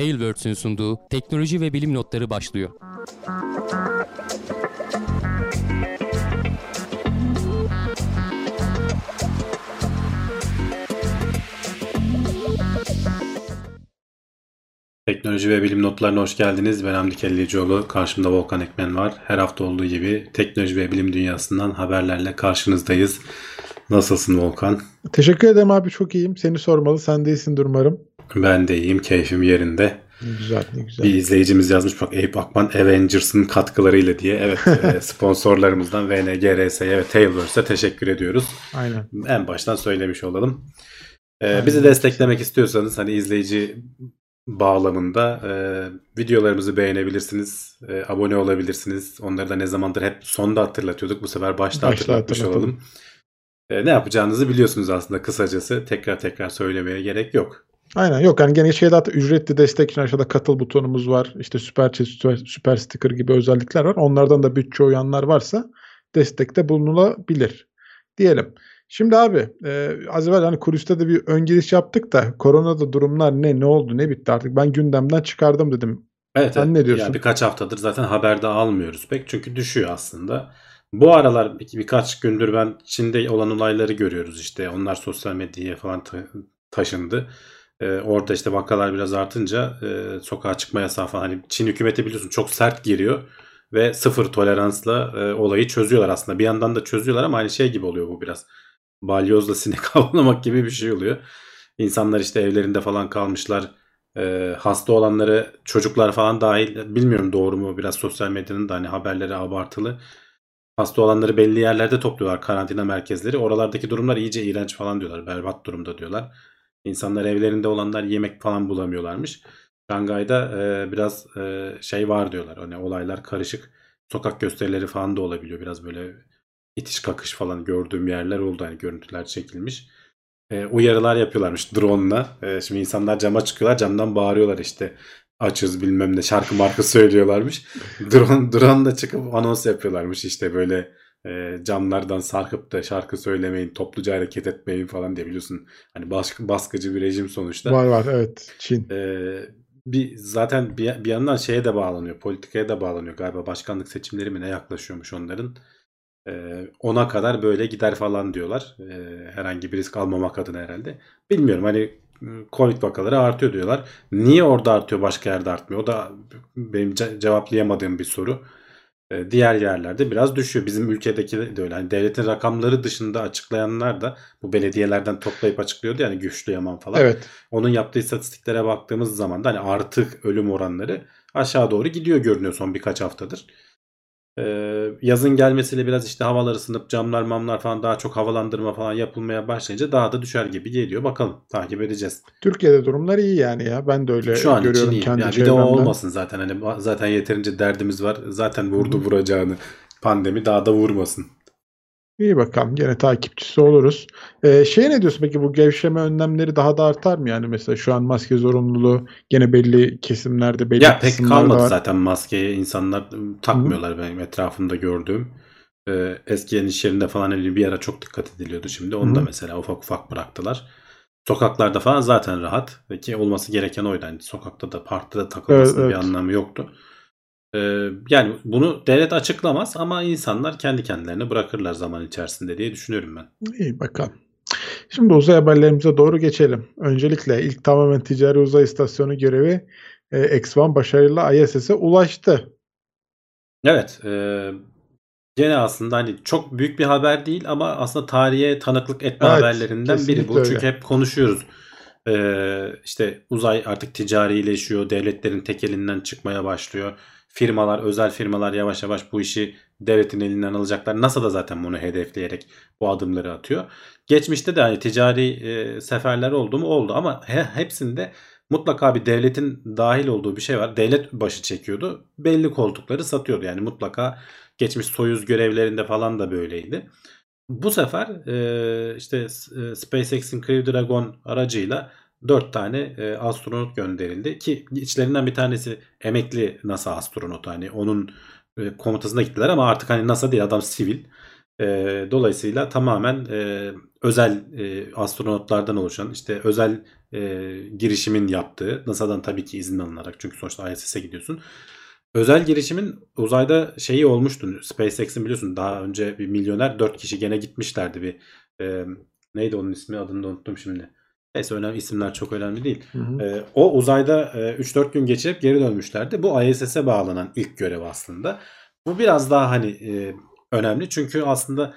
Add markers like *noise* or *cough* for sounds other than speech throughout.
Tailwords'ün sunduğu teknoloji ve bilim notları başlıyor. Teknoloji ve bilim notlarına hoş geldiniz. Ben Hamdi Kellecioğlu. Karşımda Volkan Ekmen var. Her hafta olduğu gibi teknoloji ve bilim dünyasından haberlerle karşınızdayız. Nasılsın Volkan? Teşekkür ederim abi çok iyiyim. Seni sormalı. Sen de iyisindir umarım. Ben de iyiyim. Keyfim yerinde. Güzel ne güzel. Bir izleyicimiz yazmış bak Eyüp Akman Avengers'ın katkılarıyla diye. Evet *laughs* e, sponsorlarımızdan VNGRS'ye ve Tailwords'e teşekkür ediyoruz. Aynen. En baştan söylemiş olalım. Ee, bizi desteklemek istiyorsanız hani izleyici bağlamında e, videolarımızı beğenebilirsiniz, e, abone olabilirsiniz. Onları da ne zamandır hep sonda hatırlatıyorduk. Bu sefer başta, Başta hatırlatmış olalım. E, ne yapacağınızı biliyorsunuz aslında kısacası. Tekrar tekrar söylemeye gerek yok. Aynen yok yani gene şeyde hatta ücretli destek için aşağıda katıl butonumuz var. İşte süper chat, süper, süper sticker gibi özellikler var. Onlardan da bütçe uyanlar varsa destekte bulunulabilir diyelim. Şimdi abi e, az evvel hani kuliste de bir ön giriş yaptık da koronada durumlar ne ne oldu ne bitti artık ben gündemden çıkardım dedim. Evet, Sen evet. ne diyorsun? Yani birkaç haftadır zaten haberde almıyoruz pek çünkü düşüyor aslında. Bu aralar bir, birkaç gündür ben Çin'de olan olayları görüyoruz işte. Onlar sosyal medyaya falan ta- taşındı. Ee, orada işte vakalar biraz artınca e, sokağa çıkma yasağı falan. Hani Çin hükümeti biliyorsun çok sert giriyor ve sıfır toleransla e, olayı çözüyorlar aslında. Bir yandan da çözüyorlar ama aynı şey gibi oluyor bu biraz. Balyozla sinek *laughs* avlamak gibi bir şey oluyor. İnsanlar işte evlerinde falan kalmışlar. Ee, hasta olanları çocuklar falan dahil bilmiyorum doğru mu biraz sosyal medyanın da hani haberleri abartılı. Hasta olanları belli yerlerde topluyorlar karantina merkezleri. Oralardaki durumlar iyice iğrenç falan diyorlar. Berbat durumda diyorlar. İnsanlar evlerinde olanlar yemek falan bulamıyorlarmış. Şangay'da e, biraz e, şey var diyorlar. Hani olaylar karışık. Sokak gösterileri falan da olabiliyor. Biraz böyle itiş kakış falan gördüğüm yerler oldu. Hani görüntüler çekilmiş. E, uyarılar yapıyorlarmış drone'la. E, şimdi insanlar cama çıkıyorlar. Camdan bağırıyorlar işte. Açız bilmem ne şarkı marka *laughs* söylüyorlarmış. Drone, drone da çıkıp anons yapıyorlarmış işte böyle e, camlardan sarkıp da şarkı söylemeyin, topluca hareket etmeyin falan diye biliyorsun. Hani baskı, baskıcı bir rejim sonuçta. Var var evet Çin. Ee, bir zaten bir, bir yandan şeye de bağlanıyor, politikaya da bağlanıyor galiba. Başkanlık seçimleri mi ne yaklaşıyormuş onların. Ee, ona kadar böyle gider falan diyorlar. Ee, herhangi bir risk almamak adına herhalde. Bilmiyorum hani Covid vakaları artıyor diyorlar. Niye orada artıyor başka yerde artmıyor? O da benim ce- cevaplayamadığım bir soru. Ee, diğer yerlerde biraz düşüyor. Bizim ülkedeki de öyle. Hani devletin rakamları dışında açıklayanlar da bu belediyelerden toplayıp açıklıyordu yani güçlü yaman falan. Evet. Onun yaptığı istatistiklere baktığımız zaman da hani artık ölüm oranları aşağı doğru gidiyor görünüyor son birkaç haftadır. Ee, yazın gelmesiyle biraz işte havalar ısınıp camlar mamlar falan daha çok havalandırma falan yapılmaya başlayınca daha da düşer gibi geliyor. Bakalım takip edeceğiz. Türkiye'de durumlar iyi yani ya. Ben de öyle Şu an için görüyorum iyi. kendi Yani bir de o olmasın zaten. Hani zaten yeterince derdimiz var. Zaten vurdu vuracağını. Pandemi daha da vurmasın. İyi bakalım. Gene takipçisi oluruz. Ee, şey ne diyorsun peki bu gevşeme önlemleri daha da artar mı? Yani mesela şu an maske zorunluluğu gene belli kesimlerde belli Ya pek kalmadı var. zaten maskeye insanlar ıı, takmıyorlar benim etrafımda gördüğüm. Ee, eskiden iş yerinde falan hani bir ara çok dikkat ediliyordu şimdi. Onu da Hı. mesela ufak ufak bıraktılar. Sokaklarda falan zaten rahat. Ki olması gereken oydu. Yani sokakta da parkta da takılmasının Evet, bir evet. anlamı yoktu. Ee, yani bunu devlet açıklamaz ama insanlar kendi kendilerine bırakırlar zaman içerisinde diye düşünüyorum ben. İyi bakalım. Şimdi uzay haberlerimize doğru geçelim. Öncelikle ilk tamamen ticari uzay istasyonu görevi e, X-1 başarıyla ISS'e ulaştı. Evet. E, gene aslında hani çok büyük bir haber değil ama aslında tarihe tanıklık etme Evet, haberlerinden biri bu. öyle. Çünkü hep konuşuyoruz. E, işte uzay artık ticarileşiyor. Devletlerin tek elinden çıkmaya başlıyor. Firmalar, özel firmalar yavaş yavaş bu işi devletin elinden alacaklar. NASA da zaten bunu hedefleyerek bu adımları atıyor. Geçmişte de hani ticari e, seferler oldu mu oldu ama he, hepsinde mutlaka bir devletin dahil olduğu bir şey var. Devlet başı çekiyordu. Belli koltukları satıyordu. Yani mutlaka geçmiş Soyuz görevlerinde falan da böyleydi. Bu sefer e, işte e, SpaceX'in Crew Dragon aracıyla 4 tane e, astronot gönderildi ki içlerinden bir tanesi emekli NASA astronotu hani onun e, komutasına gittiler ama artık hani NASA değil adam sivil. E, dolayısıyla tamamen e, özel e, astronotlardan oluşan işte özel e, girişimin yaptığı NASA'dan tabii ki izin alınarak çünkü sonuçta ISS'e gidiyorsun. Özel girişimin uzayda şeyi olmuştu. SpaceX'in biliyorsun daha önce bir milyoner 4 kişi gene gitmişlerdi bir e, neydi onun ismi adını da unuttum şimdi. Neyse önemli isimler çok önemli değil. Hı hı. E, o uzayda e, 3-4 gün geçirip geri dönmüşlerdi. Bu ISS'e bağlanan ilk görev aslında. Bu biraz daha hani e, önemli çünkü aslında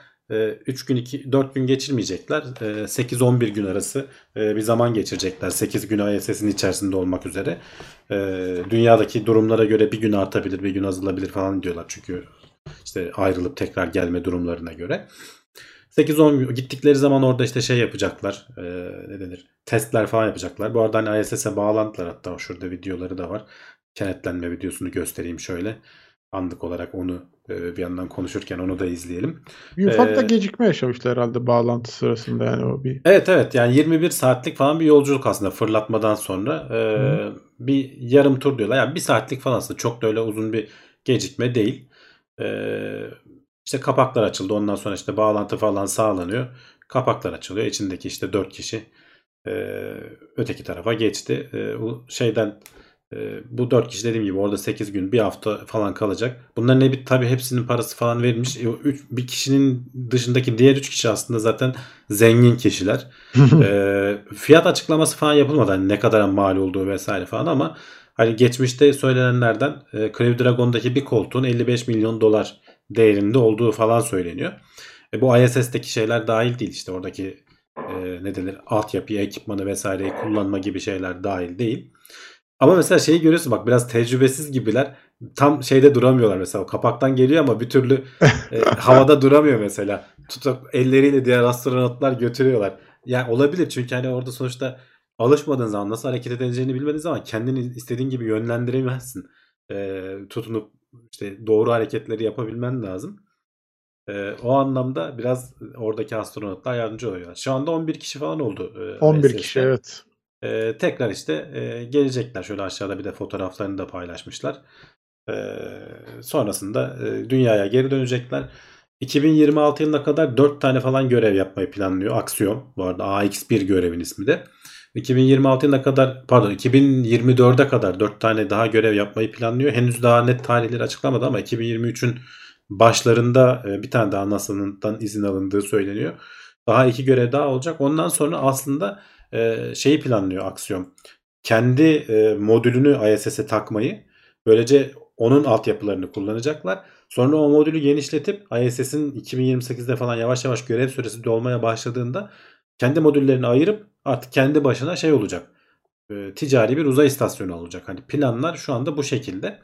3 gün 2 4 gün geçirmeyecekler. 8-11 gün arası e, bir zaman geçirecekler. 8 gün ISS'in içerisinde olmak üzere. E, Dünyadaki durumlara göre bir gün artabilir, bir gün azalabilir falan diyorlar. Çünkü işte ayrılıp tekrar gelme durumlarına göre. 8-10 gün gittikleri zaman orada işte şey yapacaklar. E, ne denir? Testler falan yapacaklar. Bu arada hani ISS'e bağlantılar hatta şurada videoları da var. Kenetlenme videosunu göstereyim şöyle. Anlık olarak onu e, bir yandan konuşurken onu da izleyelim. Bir ufak da Ee, gecikme yaşamışlar herhalde bağlantı sırasında yani o bir. Evet evet yani 21 saatlik falan bir yolculuk aslında fırlatmadan sonra e, Hı. bir yarım tur diyorlar. Yani bir saatlik falan aslında çok da öyle uzun bir gecikme değil. E, işte kapaklar açıldı ondan sonra işte bağlantı falan sağlanıyor. Kapaklar açılıyor içindeki işte 4 kişi e, öteki tarafa geçti. E, o şeyden e, bu 4 kişi dediğim gibi orada 8 gün bir hafta falan kalacak. Bunların ne bir tabii hepsinin parası falan verilmiş. E, üç, bir kişinin dışındaki diğer 3 kişi aslında zaten zengin kişiler. *laughs* E, fiyat açıklaması falan yapılmadı. Hani ne kadar mal olduğu vesaire falan ama hani geçmişte söylenenlerden e, Crew Dragon'daki bir koltuğun 55 milyon dolar değerinde olduğu falan söyleniyor. E, bu ISS'teki şeyler dahil değil işte oradaki e, ne denir altyapıyı, ekipmanı vesaireyi kullanma gibi şeyler dahil değil. Ama mesela şeyi görüyorsun bak biraz tecrübesiz gibiler. Tam şeyde duramıyorlar mesela. O kapaktan geliyor ama bir türlü e, *laughs* havada duramıyor mesela. Tutup elleriyle diğer astronotlar götürüyorlar. Yani olabilir çünkü hani orada sonuçta alışmadığın zaman nasıl hareket edeceğini bilmediğin zaman kendini istediğin gibi yönlendiremezsin. E, tutunup işte doğru hareketleri yapabilmen lazım. E, o anlamda biraz oradaki astronotlar yardımcı oluyorlar. Şu anda 11 kişi falan oldu. e, 11 ISS'te. kişi evet. Ee, tekrar işte e, gelecekler. Şöyle aşağıda bir de fotoğraflarını da paylaşmışlar. Ee, sonrasında e, dünyaya geri dönecekler. 2026 yılına kadar 4 tane falan görev yapmayı planlıyor. Aksiyon. Bu arada AX1 görevin ismi de. 2026 yılına kadar pardon 2024'e kadar 4 tane daha görev yapmayı planlıyor. Henüz daha net tarihleri açıklamadı ama 2023'ün başlarında e, bir tane daha NASA'nın izin alındığı söyleniyor. Daha iki görev daha olacak. Ondan sonra aslında e, şeyi planlıyor aksiyon. Kendi e, modülünü ISS'e takmayı böylece onun altyapılarını kullanacaklar. Sonra o modülü genişletip ISS'in 2028'de falan yavaş yavaş görev süresi dolmaya başladığında kendi modüllerini ayırıp artık kendi başına şey olacak. E, ticari bir uzay istasyonu olacak. Hani planlar şu anda bu şekilde.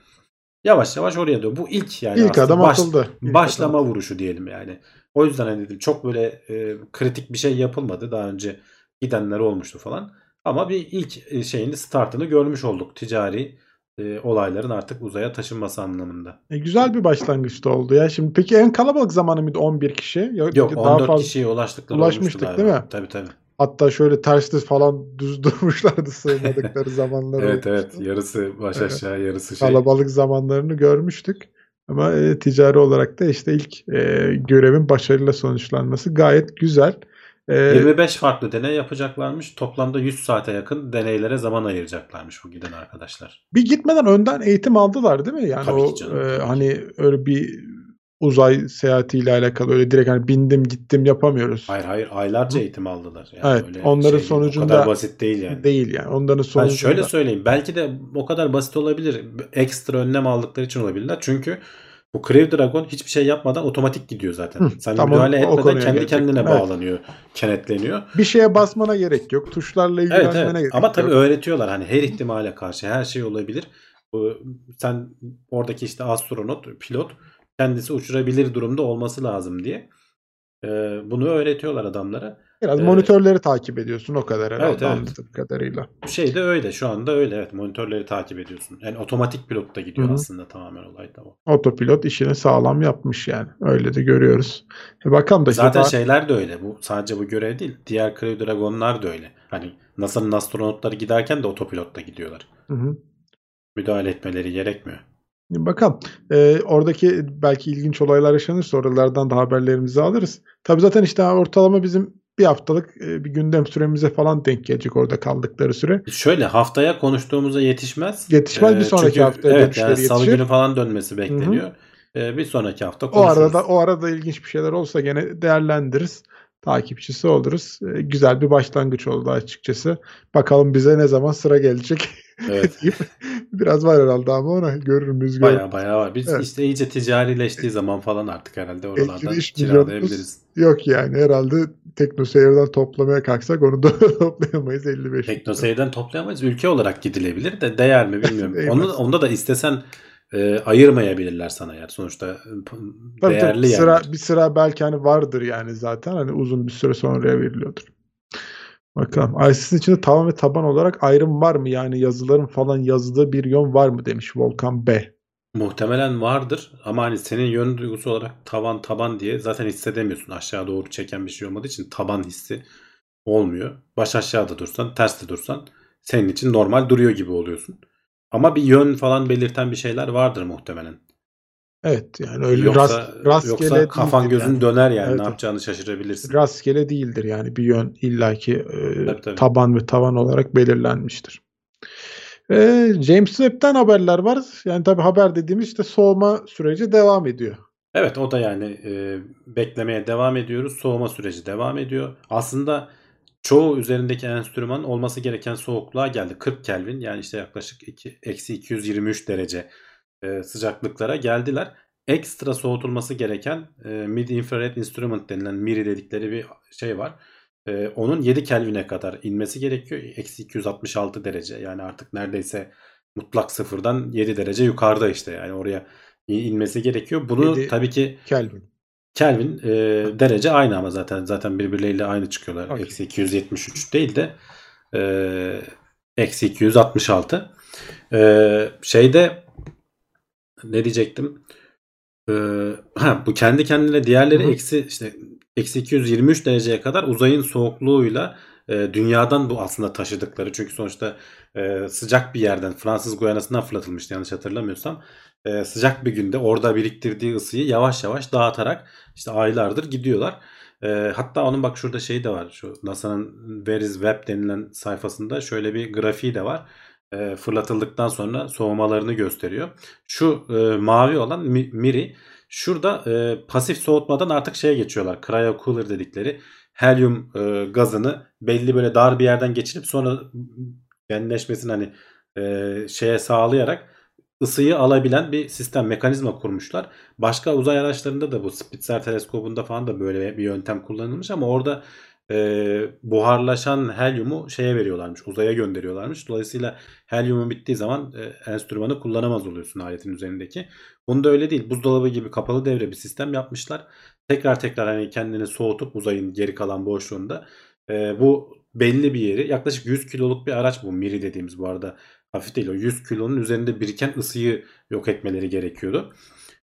Yavaş yavaş oraya dönüyor. Bu ilk yani İlk adım baş- atıldı. İlk başlama adım. vuruşu diyelim yani. O yüzden hani dedim çok böyle e, kritik bir şey yapılmadı. Daha önce gidenler olmuştu falan. Ama bir ilk e, şeyini startını görmüş olduk. Ticari e, olayların artık uzaya taşınması anlamında. E, güzel bir başlangıçta oldu ya. Şimdi peki en kalabalık zamanı mıydı 11 kişi? Yok daha 14 fazla. kişiye ulaştıkları Ulaşmıştık olmuştu değil galiba. mi? Tabii tabii. Hatta şöyle tersli falan düz *laughs* durmuşlardı sığmadıkları zamanlar Evet olmuştu. evet. Yarısı baş Evet. aşağı yarısı şey. Kalabalık zamanlarını görmüştük. Ama e, ticari olarak da işte ilk e, görevin başarıyla sonuçlanması gayet güzel. E, 25 farklı deney yapacaklarmış. Toplamda 100 saate yakın deneylere zaman ayıracaklarmış bu giden arkadaşlar. bir gitmeden önden eğitim aldılar değil mi? Yani Tabii o canım, e, hani öyle bir uzay seyahatiyle alakalı öyle direkt hani bindim gittim yapamıyoruz. Hayır hayır aylarca eğitim aldılar. Yani Evet, öyle onların şey sonucunda o kadar basit değil yani. Değil yani. Onların Ben sonucunda. şöyle söyleyeyim. Belki de o kadar basit olabilir. Ekstra önlem aldıkları için olabilirler. Çünkü bu Crew Dragon hiçbir şey yapmadan otomatik gidiyor zaten. Hı, Sen tam müdahale etmeden kendi kendine Evet. bağlanıyor, kenetleniyor. Bir şeye basmana gerek yok. Tuşlarla Evet ilgilenmene evet. gerek Ama yok. tabii öğretiyorlar hani her ihtimale karşı her şey olabilir. Sen oradaki işte astronot, pilot kendisi uçurabilir durumda olması lazım diye. Bunu öğretiyorlar adamlara. Biraz Ee, monitörleri takip ediyorsun o kadar herhalde Evet, evet. anladığım kadarıyla. Şey de öyle. Şu anda öyle. Evet. Monitörleri takip ediyorsun. Yani otomatik pilotta gidiyor Hı hı. aslında tamamen olay da o. Otopilot işini sağlam yapmış yani. Öyle de görüyoruz. E bakalım da Zaten daha- şeyler de öyle. Bu sadece bu görev değil. Diğer Crew Dragon'lar da öyle. Hani NASA'nın astronotları giderken de otopilotta gidiyorlar. Hı hı. Müdahale etmeleri gerekmiyor. Bakalım. Ee, oradaki belki ilginç olaylar yaşanırsa oralardan da haberlerimizi alırız. Tabii zaten işte ortalama bizim bir haftalık e, bir gündem süremize falan denk gelecek orada kaldıkları süre. Şöyle haftaya konuştuğumuza yetişmez. Yetişmez bir Ee, sonraki çünkü, haftaya evet, dönüşleri yani salı yetişir. günü falan dönmesi bekleniyor. Ee, bir sonraki hafta O konuşuruz. arada o arada ilginç bir şeyler olsa gene değerlendiririz. Takipçisi oluruz. Ee, güzel bir başlangıç oldu açıkçası. Bakalım bize ne zaman sıra gelecek. *laughs* Evet. Biraz var herhalde ama ona görür müyüz. Baya baya var. Biz Evet. işte iyice ticarileştiği zaman falan artık herhalde oralardan 53 kiralayabiliriz. Yok yani herhalde Tekno Seyir'den toplamaya kalksak onu *laughs* da toplayamayız 55. Teknoseyir'den toplayamayız. Ülke olarak gidilebilir de değer mi bilmiyorum. *laughs* Onu, onda da istesen e, ayırmayabilirler sana yani. Sonuçta e, Tabii değerli tabii sıra, yerler. bir sıra belki hani vardır yani zaten hani uzun bir süre sonraya veriliyordur. Bakalım. ISIS'in içinde tavan ve taban olarak ayrım var mı? Yani yazıların falan yazdığı bir yön var mı demiş Volkan B. Muhtemelen vardır ama hani senin yön duygusu olarak tavan taban diye zaten hissedemiyorsun. Aşağı doğru çeken bir şey olmadığı için taban hissi olmuyor. Baş aşağıda dursan, ters de dursan senin için normal duruyor gibi oluyorsun. Ama bir yön falan belirten bir şeyler vardır muhtemelen. Evet yani öyle Yoksa, rast, rastgele yoksa kafan gözün yani. döner yani Evet, ne yapacağını şaşırabilirsin. Rastgele değildir yani bir yön illaki e, Tabii, tabii. taban ve tavan olarak belirlenmiştir. E, James Webb'ten haberler var. Yani tabii haber dediğimiz işte soğuma süreci devam ediyor. Evet o da yani e, beklemeye devam ediyoruz. Soğuma süreci devam ediyor. Aslında çoğu üzerindeki enstrüman olması gereken soğukluğa geldi. 40 Kelvin yani işte yaklaşık eksi 223 derece e, sıcaklıklara geldiler. Ekstra soğutulması gereken e, Mid Infrared Instrument denilen MIRI dedikleri bir şey var. E, onun 7 Kelvin'e kadar inmesi gerekiyor. Eksi 266 derece yani artık neredeyse mutlak sıfırdan 7 derece yukarıda işte yani oraya inmesi gerekiyor. Bunu tabii ki Kelvin. Kelvin e, derece aynı ama zaten zaten birbirleriyle aynı çıkıyorlar. Okey. Eksi 273 değil de e, eksi 266. E, şeyde ne diyecektim? E, ha, bu kendi kendine diğerleri Hı hı. eksi işte eksi 223 dereceye kadar uzayın soğukluğuyla e, dünyadan bu aslında taşıdıkları. Çünkü sonuçta e, sıcak bir yerden Fransız Guyana'sından fırlatılmıştı yanlış hatırlamıyorsam. E, sıcak bir günde orada biriktirdiği ısıyı yavaş yavaş dağıtarak işte aylardır gidiyorlar. E, hatta onun bak şurada şey de var. Şu NASA'nın Where is Web denilen sayfasında şöyle bir grafiği de var. E, fırlatıldıktan sonra soğumalarını gösteriyor. Şu e, mavi olan Mi- Miri şurada e, pasif soğutmadan artık şeye geçiyorlar. Cryo cooler dedikleri helyum e, gazını belli böyle dar bir yerden geçirip sonra genleşmesini hani e, şeye sağlayarak ısıyı alabilen bir sistem mekanizma kurmuşlar. Başka uzay araçlarında da bu Spitzer teleskobunda falan da böyle bir yöntem kullanılmış ama orada e, buharlaşan helyumu şeye veriyorlarmış. Uzaya gönderiyorlarmış. Dolayısıyla helyumun bittiği zaman e, enstrümanı kullanamaz oluyorsun aletin üzerindeki. Bunda öyle değil. Buzdolabı gibi kapalı devre bir sistem yapmışlar. Tekrar tekrar hani kendini soğutup uzayın geri kalan boşluğunda e, bu belli bir yeri yaklaşık 100 kiloluk bir araç bu Miri dediğimiz bu arada hafif değil o 100 kilonun üzerinde biriken ısıyı yok etmeleri gerekiyordu.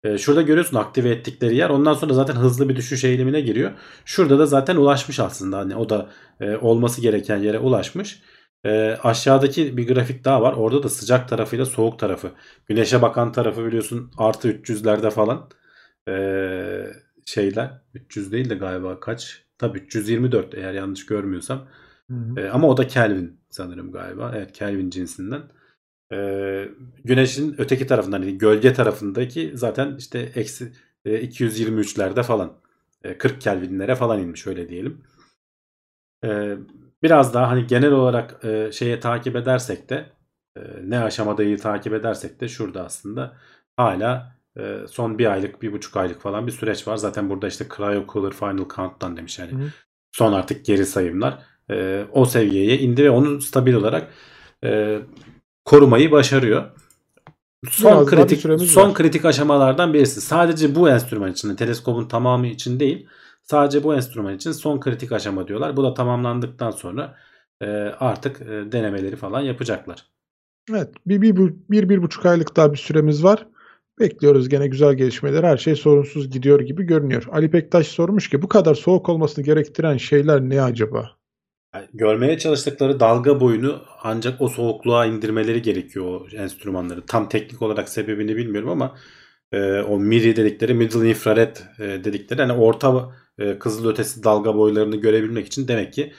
E, şurada görüyorsun aktive ettikleri yer. Ondan sonra zaten hızlı bir düşüş eğilimine giriyor. Şurada da zaten ulaşmış aslında. Hani o da e, olması gereken yere ulaşmış. E, aşağıdaki bir grafik daha var. Orada da sıcak tarafıyla soğuk tarafı. Güneşe bakan tarafı biliyorsun artı 300'lerde falan. E, şeyler 300 değil de galiba kaç? Tabii 324 eğer yanlış görmüyorsam. Hı hı. E, ama o da Kelvin sanırım galiba. Evet Kelvin cinsinden. E, güneşin öteki tarafından yani gölge tarafındaki zaten işte eksi e, 223'lerde falan. E, 40 Kelvinlere falan inmiş öyle diyelim. E, biraz daha hani genel olarak e, şeye takip edersek de e, ne aşamadayı takip edersek de şurada aslında hala e, son bir aylık, bir buçuk aylık falan bir süreç var. Zaten burada işte Cryo Cooler Final Countdown demiş yani. Hı. Son artık geri sayımlar e, o seviyeye indi ve onu stabil olarak e, korumayı başarıyor. Son Biraz bir kritik son var. kritik aşamalardan birisi. Sadece bu enstrüman için, teleskopun tamamı için değil. Sadece bu enstrüman için son kritik aşama diyorlar. Bu da tamamlandıktan sonra e, artık e, denemeleri falan yapacaklar. Evet. Bir, bir, bir, bir, bir buçuk aylık daha bir süremiz var. Bekliyoruz gene güzel gelişmeler. Her şey sorunsuz gidiyor gibi görünüyor. Ali Pektaş sormuş ki bu kadar soğuk olmasını gerektiren şeyler ne acaba? Yani görmeye çalıştıkları dalga boyunu ancak o soğukluğa indirmeleri gerekiyor o enstrümanları. Tam teknik olarak sebebini bilmiyorum ama e, o MIRI dedikleri Middle Infrared e, dedikleri hani orta e, kızıl ötesi dalga boylarını görebilmek için demek ki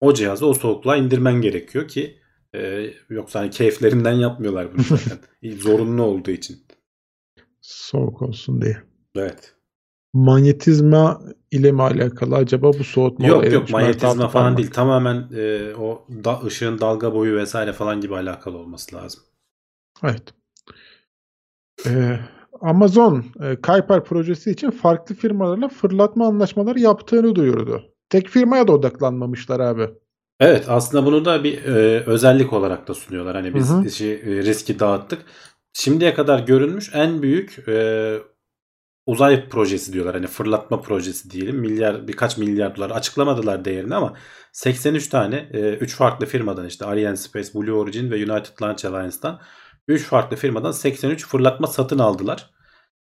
o cihazı o soğukluğa indirmen gerekiyor ki e, yoksa hani keyiflerinden yapmıyorlar bunu zaten. *laughs* Zorunlu olduğu için. Soğuk olsun diye. Evet. Manyetizma ile mi alakalı acaba bu soğutma Yok yok manyetizma falan parmak. değil. Tamamen e, o da, ışığın dalga boyu vesaire falan gibi alakalı olması lazım. Evet. Ee, Amazon e, Kuiper projesi için farklı firmalarla fırlatma anlaşmaları yaptığını duyurdu. Tek firmaya da odaklanmamışlar abi. Evet aslında bunu da bir e, özellik olarak da sunuyorlar. Hani biz Hı hı. işi, e, riski dağıttık. Şimdiye kadar görülmüş en büyük e, uzay projesi diyorlar. Hani fırlatma projesi diyelim. Milyar birkaç milyar dolar açıklamadılar değerini ama 83 tane 3 farklı firmadan işte Ariane Space, Blue Origin ve United Launch Alliance'dan 3 farklı firmadan 83 fırlatma satın aldılar.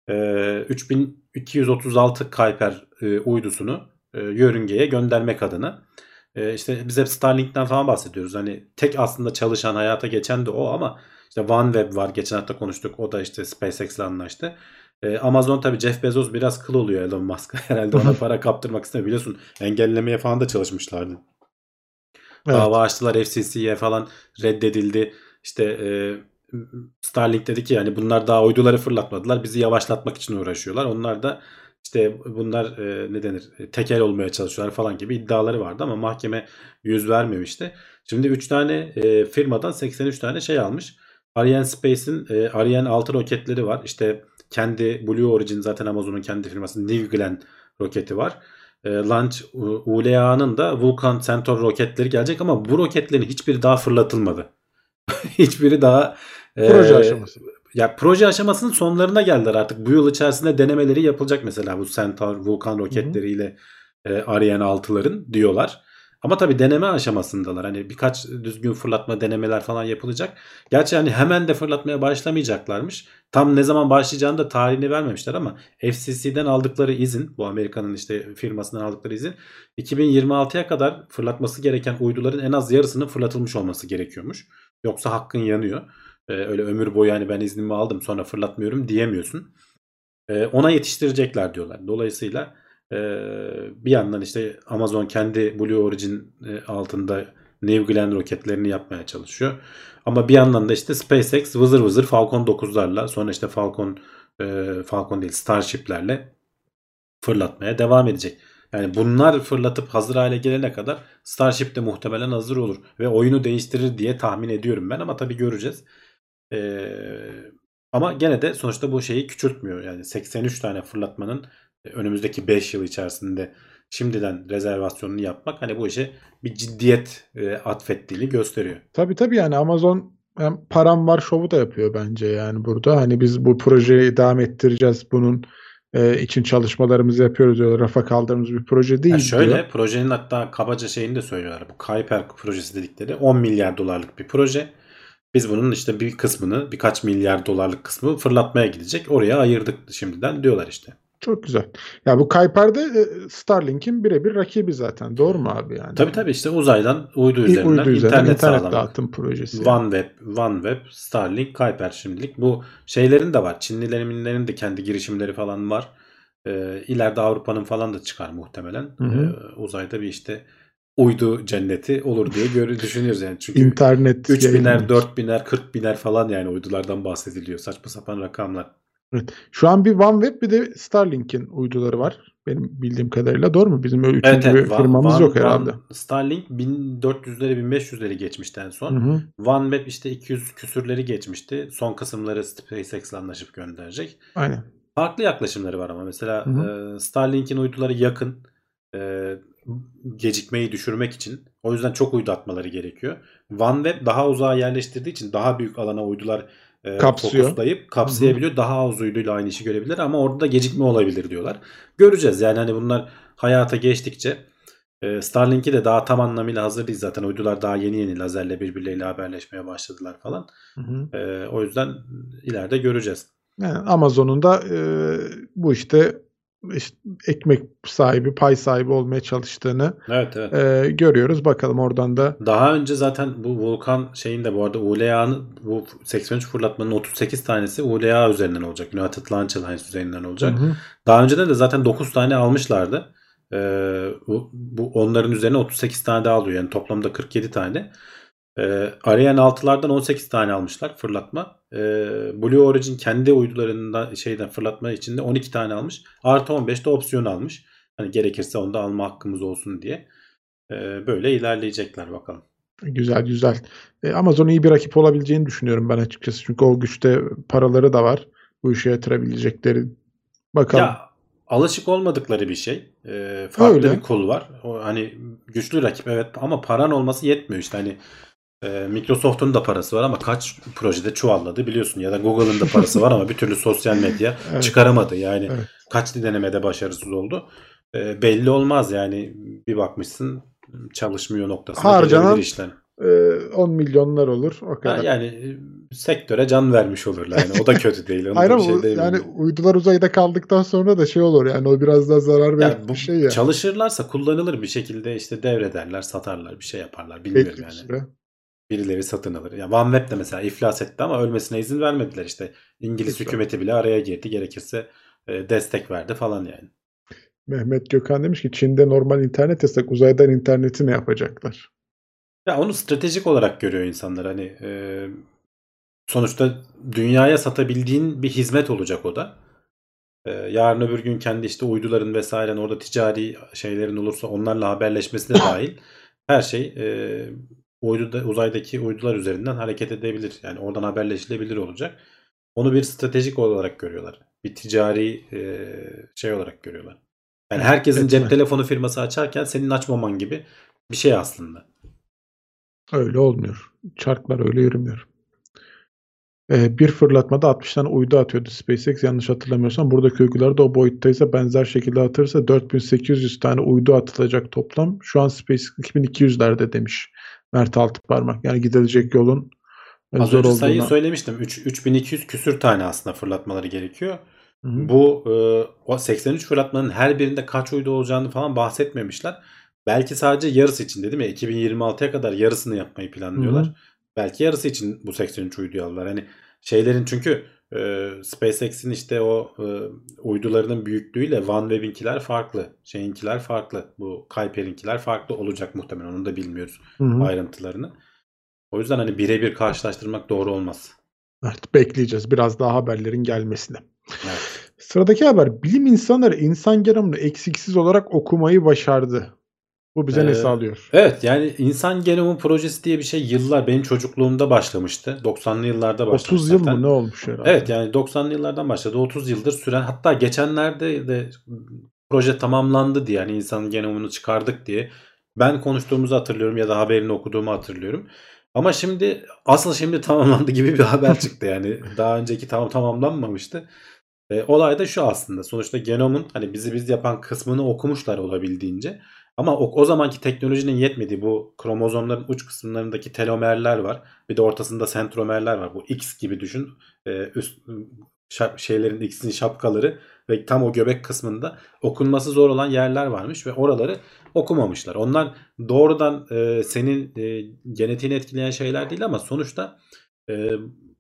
E, 3236 Kuiper e, uydusunu e, yörüngeye göndermek adına. E, işte biz hep Starlink'ten falan bahsediyoruz. Hani tek aslında çalışan hayata geçen de o ama işte OneWeb var. Geçen hafta konuştuk. O da işte SpaceX'le anlaştı. E, Amazon tabii Jeff Bezos biraz kıl oluyor Elon Musk'a. *laughs* Herhalde ona para kaptırmak istemiyor. Biliyorsun engellemeye falan da çalışmışlardı. Evet. Dava açtılar FCC'ye falan reddedildi. İşte e, Starlink dedi ki yani bunlar daha uyduları fırlatmadılar. Bizi yavaşlatmak için uğraşıyorlar. Onlar da işte bunlar e, ne denir e, tekel olmaya çalışıyorlar falan gibi iddiaları vardı ama mahkeme yüz vermemişti. Şimdi 3 tane e, firmadan 83 tane şey almış. Ariane Space'in e, Ariane 6 roketleri var. İşte kendi Blue Origin zaten Amazon'un kendi firması New Glenn roketi var. E, Launch ULA'nın da Vulcan Centaur roketleri gelecek ama bu roketlerin hiçbiri daha fırlatılmadı. *laughs* hiçbiri daha e, Proje aşaması. ya proje aşamasının sonlarına geldiler artık. Bu yıl içerisinde denemeleri yapılacak mesela bu Centaur Vulcan roketleriyle e, Ariane 6'ların diyorlar. Ama tabii deneme aşamasındalar. Hani birkaç düzgün fırlatma denemeler falan yapılacak. Gerçi hani hemen de fırlatmaya başlamayacaklarmış. Tam ne zaman başlayacağını da tarihini vermemişler ama FCC'den aldıkları izin, bu Amerika'nın işte firmasından aldıkları izin 2026'ya kadar fırlatması gereken uyduların en az yarısının fırlatılmış olması gerekiyormuş. Yoksa hakkın yanıyor. Ee, öyle ömür boyu hani ben iznimi aldım sonra fırlatmıyorum diyemiyorsun. Ee, ona yetiştirecekler diyorlar. Dolayısıyla bir yandan işte Amazon kendi Blue Origin e, altında New Glenn roketlerini yapmaya çalışıyor. Ama bir yandan da işte SpaceX vızır vızır Falcon 9'larla sonra işte Falcon e, Falcon değil Starship'lerle fırlatmaya devam edecek. Yani bunlar fırlatıp hazır hale gelene kadar Starship de muhtemelen hazır olur ve oyunu değiştirir diye tahmin ediyorum ben ama tabii göreceğiz. Ee, ama gene de sonuçta bu şeyi küçültmüyor. Yani 83 tane fırlatmanın önümüzdeki 5 yıl içerisinde şimdiden rezervasyonunu yapmak hani bu işe bir ciddiyet e, atfettiğini gösteriyor. Tabii tabii yani Amazon hem param var şovu da yapıyor bence yani burada. Hani biz bu projeyi devam ettireceğiz. Bunun e, için çalışmalarımızı yapıyoruz diyor. Rafa kaldırdığımız bir proje değil Ya şöyle diyor. projenin hatta kabaca şeyini de söylüyorlar. Bu Kuiper projesi dedikleri 10 milyar dolarlık bir proje. Biz bunun işte bir kısmını birkaç milyar dolarlık kısmı fırlatmaya gidecek. Oraya ayırdık şimdiden diyorlar işte. Çok güzel. Ya bu Kuiper de e, Starlink'in birebir rakibi zaten. Doğru mu abi yani? Tabii tabii işte uzaydan uydu üzerinden, uydu üzerinden internet, internet sağlamak. dağıtım projesi. OneWeb, OneWeb, Starlink, Kuiper şimdilik. Bu şeylerin de var. Çinlilerin de kendi girişimleri falan var. Ee, ileride Avrupa'nın falan da çıkar muhtemelen. Hı hı. Ee, uzayda bir işte uydu cenneti olur diye görü düşünüyoruz yani. Çünkü İnternet 3000'er, yayını. 4000'er, 40.000'er falan yani uydulardan bahsediliyor. Saçma sapan rakamlar. Şu an bir OneWeb bir de Starlink'in uyduları var. Benim bildiğim kadarıyla. Doğru mu? Bizim öyle üçüncü bir Van- firmamız Van- yok Van- herhalde. Starlink 1400'leri 1500'leri geçmişti en son. Hı hı. OneWeb işte 200 küsürleri geçmişti. Son kısımları SpaceX'le anlaşıp gönderecek. Aynen. Farklı yaklaşımları var ama mesela Hı hı. e, Starlink'in uyduları yakın e, gecikmeyi düşürmek için o yüzden çok uydu atmaları gerekiyor. OneWeb daha uzağa yerleştirdiği için daha büyük alana uydular e, Kapsıyor. fokuslayıp kapsayabiliyor. Daha az uyduyla aynı işi görebilir ama orada da gecikme olabilir diyorlar. Göreceğiz yani hani bunlar hayata geçtikçe e, Starlink'i de daha tam anlamıyla hazır değil zaten uydular daha yeni yeni lazerle birbirleriyle haberleşmeye başladılar falan. Hı hı. E, o yüzden ileride göreceğiz. Yani Amazon'un da e, bu işte işte ekmek sahibi, pay sahibi olmaya çalıştığını Evet evet. e, görüyoruz. Bakalım oradan da Daha önce zaten bu Volkan şeyinde bu arada ULA'nın bu 83 fırlatmanın 38 tanesi ULA üzerinden olacak. United Launch Alliance üzerinden olacak. Hı hı. Daha önceden de zaten 9 tane almışlardı. Ee, bu, bu onların üzerine 38 tane daha alıyor. Yani toplamda 47 tane. Ee, Ariane 6'lardan 18 tane almışlar fırlatma. Ee, Blue Origin kendi uydularından şeyden fırlatma içinde 12 tane almış. Artı 15 de opsiyon almış. Hani gerekirse onu da alma hakkımız olsun diye. Ee, böyle ilerleyecekler bakalım. Güzel güzel. E, Amazon iyi bir rakip olabileceğini düşünüyorum ben açıkçası. Çünkü o güçte paraları da var. Bu işe yatırabilecekleri. Bakalım. Ya alışık olmadıkları bir şey. Ee, farklı Öyle. bir kol var. O, hani güçlü rakip evet ama paran olması yetmiyor işte hani e, Microsoft'un da parası var ama kaç projede çuvalladı biliyorsun ya da Google'ın da parası var ama bir türlü sosyal medya *laughs* Evet. çıkaramadı. Yani Evet. kaç denemede başarısız oldu. E, belli olmaz yani bir bakmışsın çalışmıyor noktasına Harcanan- işler. E, 10 milyonlar olur. O Ha, kadar. yani e, sektöre can vermiş olurlar. Yani o da kötü değil. *laughs* Onu Hayır şey yani uydular uzayda kaldıktan sonra da şey olur yani o biraz daha zarar veren Yani bir şey ya. çalışırlarsa kullanılır bir şekilde işte devrederler, satarlar, bir şey yaparlar. Bilmiyorum Belli yani. süre. Birileri satın alır. Ya OneWeb de mesela iflas etti ama ölmesine izin vermediler işte. İngiliz Güzel. hükümeti bile araya girdi. Gerekirse e, destek verdi falan yani. Mehmet Gökhan demiş ki Çin'de normal internet yasak uzaydan interneti ne yapacaklar? Ya onu stratejik olarak görüyor insanlar. Hani e, sonuçta dünyaya satabildiğin bir hizmet olacak o da. E, yarın öbür gün kendi işte uyduların vesaire orada ticari şeylerin olursa onlarla haberleşmesi de dahil her şey e, uyduda, uzaydaki uydular üzerinden hareket edebilir. Yani oradan haberleşilebilir olacak. Onu bir stratejik olarak görüyorlar. Bir ticari e, şey olarak görüyorlar. Yani herkesin cep Etme. telefonu firması açarken senin açmaman gibi bir şey aslında. Öyle olmuyor. Çarklar öyle yürümüyor. Ee, bir fırlatmada 60 tane uydu atıyordu SpaceX yanlış hatırlamıyorsam. Buradaki uygular da o boyuttaysa benzer şekilde atırsa 4800 tane uydu atılacak toplam. Şu an SpaceX 2200'lerde demiş Mert Altıparmak. Yani gidilecek yolun e, Az zor önce sayıyı olduğunu. söylemiştim. 3, 3200 küsür tane aslında fırlatmaları gerekiyor. Hı hı. Bu e, o 83 fırlatmanın her birinde kaç uydu olacağını falan bahsetmemişler. Belki sadece yarısı için değil mi? 2026'ya kadar yarısını yapmayı planlıyorlar. Hı hı. Belki yarısı için bu 83 uyduyu aldılar. Hani şeylerin çünkü e, SpaceX'in işte o e, uydularının büyüklüğüyle OneWeb'inkiler farklı. Şeyinkiler farklı. Bu Kuiper'inkiler farklı olacak muhtemelen. Onu da bilmiyoruz Hı hı. ayrıntılarını. O yüzden hani birebir karşılaştırmak doğru olmaz. Evet, bekleyeceğiz biraz daha haberlerin gelmesini. Evet. Sıradaki haber bilim insanları insan genomunu eksiksiz olarak okumayı başardı. Bu bize ne Ee, sağlıyor? Evet yani insan genomu projesi diye bir şey yıllar benim çocukluğumda başlamıştı. 90'lı yıllarda başladı. 30 yıl zaten. mı ne olmuş herhalde? Evet yani 90'lı yıllardan başladı. 30 yıldır süren hatta geçenlerde de proje tamamlandı diye yani insanın genomunu çıkardık diye ben konuştuğumuzu hatırlıyorum ya da haberini okuduğumu hatırlıyorum. Ama şimdi asıl şimdi tamamlandı gibi bir haber çıktı yani *laughs* daha önceki tam tamamlanmamıştı. E, olay da şu aslında sonuçta genomun hani bizi biz yapan kısmını okumuşlar olabildiğince. Ama o, o zamanki teknolojinin yetmediği bu kromozomların uç kısımlarındaki telomerler var. Bir de ortasında sentromerler var. Bu X gibi düşün. Ee, üst şap- şeylerin X'in şapkaları ve tam o göbek kısmında okunması zor olan yerler varmış ve oraları okumamışlar. Onlar doğrudan e, senin e, genetiğini etkileyen şeyler değil ama sonuçta e,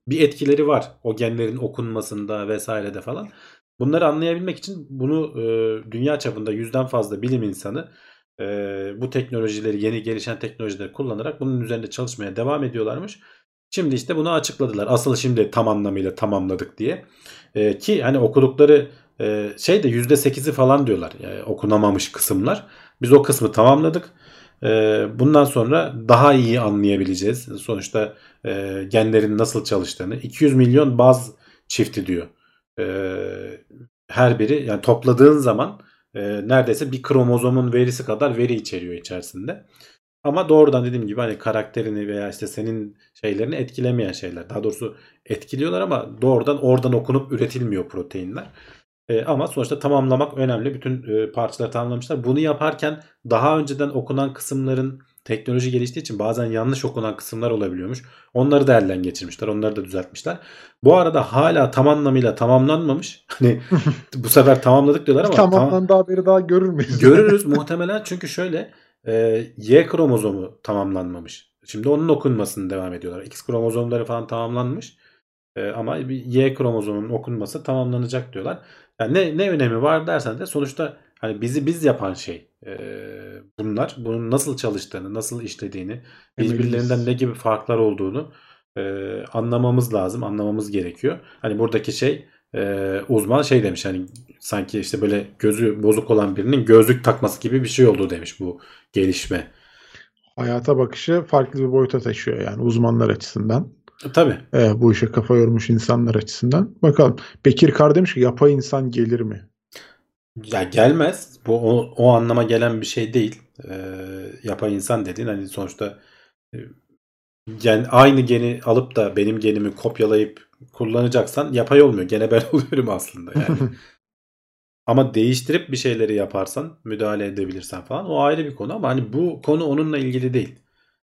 bir etkileri var o genlerin okunmasında vesairede falan. Bunları anlayabilmek için bunu e, dünya çapında yüzden fazla bilim insanı e, bu teknolojileri yeni gelişen teknolojileri kullanarak bunun üzerinde çalışmaya devam ediyorlarmış. Şimdi işte bunu açıkladılar. Asıl şimdi tam anlamıyla tamamladık diye. E, ki hani okudukları e, şey de %8'i falan diyorlar. Yani okunamamış kısımlar. Biz o kısmı tamamladık. E, bundan sonra daha iyi anlayabileceğiz. Sonuçta e, genlerin nasıl çalıştığını. 200 milyon baz çifti diyor. E, her biri yani topladığın zaman e, neredeyse bir kromozomun verisi kadar veri içeriyor içerisinde. Ama doğrudan dediğim gibi hani karakterini veya işte senin şeylerini etkilemeyen şeyler. Daha doğrusu etkiliyorlar ama doğrudan oradan okunup üretilmiyor proteinler. E, ama sonuçta tamamlamak önemli. Bütün e, parçaları tamamlamışlar. Bunu yaparken daha önceden okunan kısımların teknoloji geliştiği için bazen yanlış okunan kısımlar olabiliyormuş. Onları da elden geçirmişler. Onları da düzeltmişler. Bu arada hala tam anlamıyla tamamlanmamış. *laughs* Hani bu sefer tamamladık diyorlar ama tam- Tamamlandı haberi daha görür müyüz? görürüz muhtemelen çünkü şöyle e, Y kromozomu tamamlanmamış. Şimdi onun okunmasını devam ediyorlar. X kromozomları falan tamamlanmış. E, ama bir Y kromozomunun okunması tamamlanacak diyorlar. Yani ne, ne önemi var dersen de sonuçta hani bizi biz yapan şey e, bunlar. Bunun nasıl çalıştığını, nasıl işlediğini, birbirlerinden ne gibi farklar olduğunu e, anlamamız lazım, anlamamız gerekiyor. Hani buradaki şey e, uzman şey demiş hani sanki işte böyle gözü bozuk olan birinin gözlük takması gibi bir şey oldu demiş bu gelişme. Hayata bakışı farklı bir boyuta taşıyor yani uzmanlar açısından. Tabii. e, bu işe kafa yormuş insanlar açısından. Bakalım. Bekir Kar demiş ki yapay insan gelir mi? Ya gelmez. Bu o, o anlama gelen bir şey değil. Ee, yapay insan dediğin hani sonuçta e, gen, aynı geni alıp da benim genimi kopyalayıp kullanacaksan yapay olmuyor. Gene ben *laughs* oluyorum aslında yani. *laughs* Ama değiştirip bir şeyleri yaparsan, müdahale edebilirsen falan o ayrı bir konu ama hani bu konu onunla ilgili değil.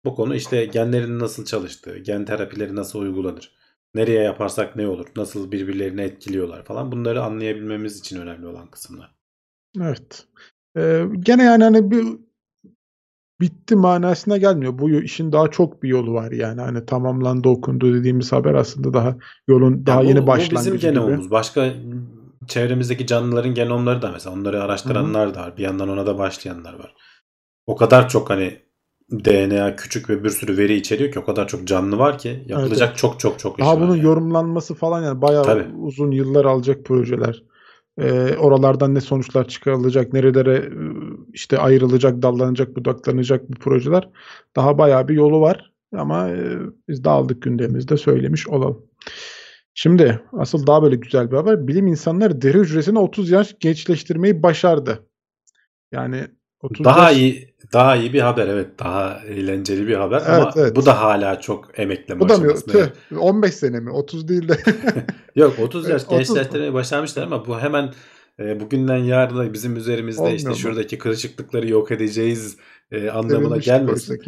Bu konu işte genlerin nasıl çalıştığı, gen terapileri nasıl uygulanır, nereye yaparsak ne olur, nasıl birbirlerini etkiliyorlar falan bunları anlayabilmemiz için önemli olan kısımlar. Evet. Ee, gene yani hani bir bitti manasına gelmiyor. Bu işin daha çok bir yolu var yani. Hani tamamlandı okundu dediğimiz haber aslında daha yolun daha Ya bu- yeni bu başlangıcı bizim gibi. genomumuz. Başka çevremizdeki canlıların genomları da mesela onları araştıranlar da var. Bir yandan ona da başlayanlar var. O kadar çok hani DNA küçük ve bir sürü veri içeriyor ki o kadar çok canlı var ki yapılacak evet. çok çok çok iş Daha var bunun yani. yorumlanması falan yani bayağı Tabii. uzun yıllar alacak projeler. Ee, oralardan ne sonuçlar çıkarılacak, nerelere e, işte ayrılacak, dallanacak, budaklanacak bu projeler. Daha bayağı bir yolu var ama e, biz de aldık gündemimizde söylemiş olalım. Şimdi asıl daha böyle güzel bir haber. Bilim insanları deri hücresini 30 yaş gençleştirmeyi başardı. Yani 30 Daha yaş iyi daha iyi bir haber evet. Daha eğlenceli bir haber Evet, ama evet. bu da hala çok emekleme bu da mı? Tüh, 15 sene mi? 30 değil de. *laughs* Yok 30 yaş *laughs* 30 mu? gençleştirmeyi başarmışlar ama bu hemen e, bugünden yarına bizim üzerimizde Olmuyor işte mu? şuradaki kırışıklıkları yok edeceğiz e, anlamına gelmesin.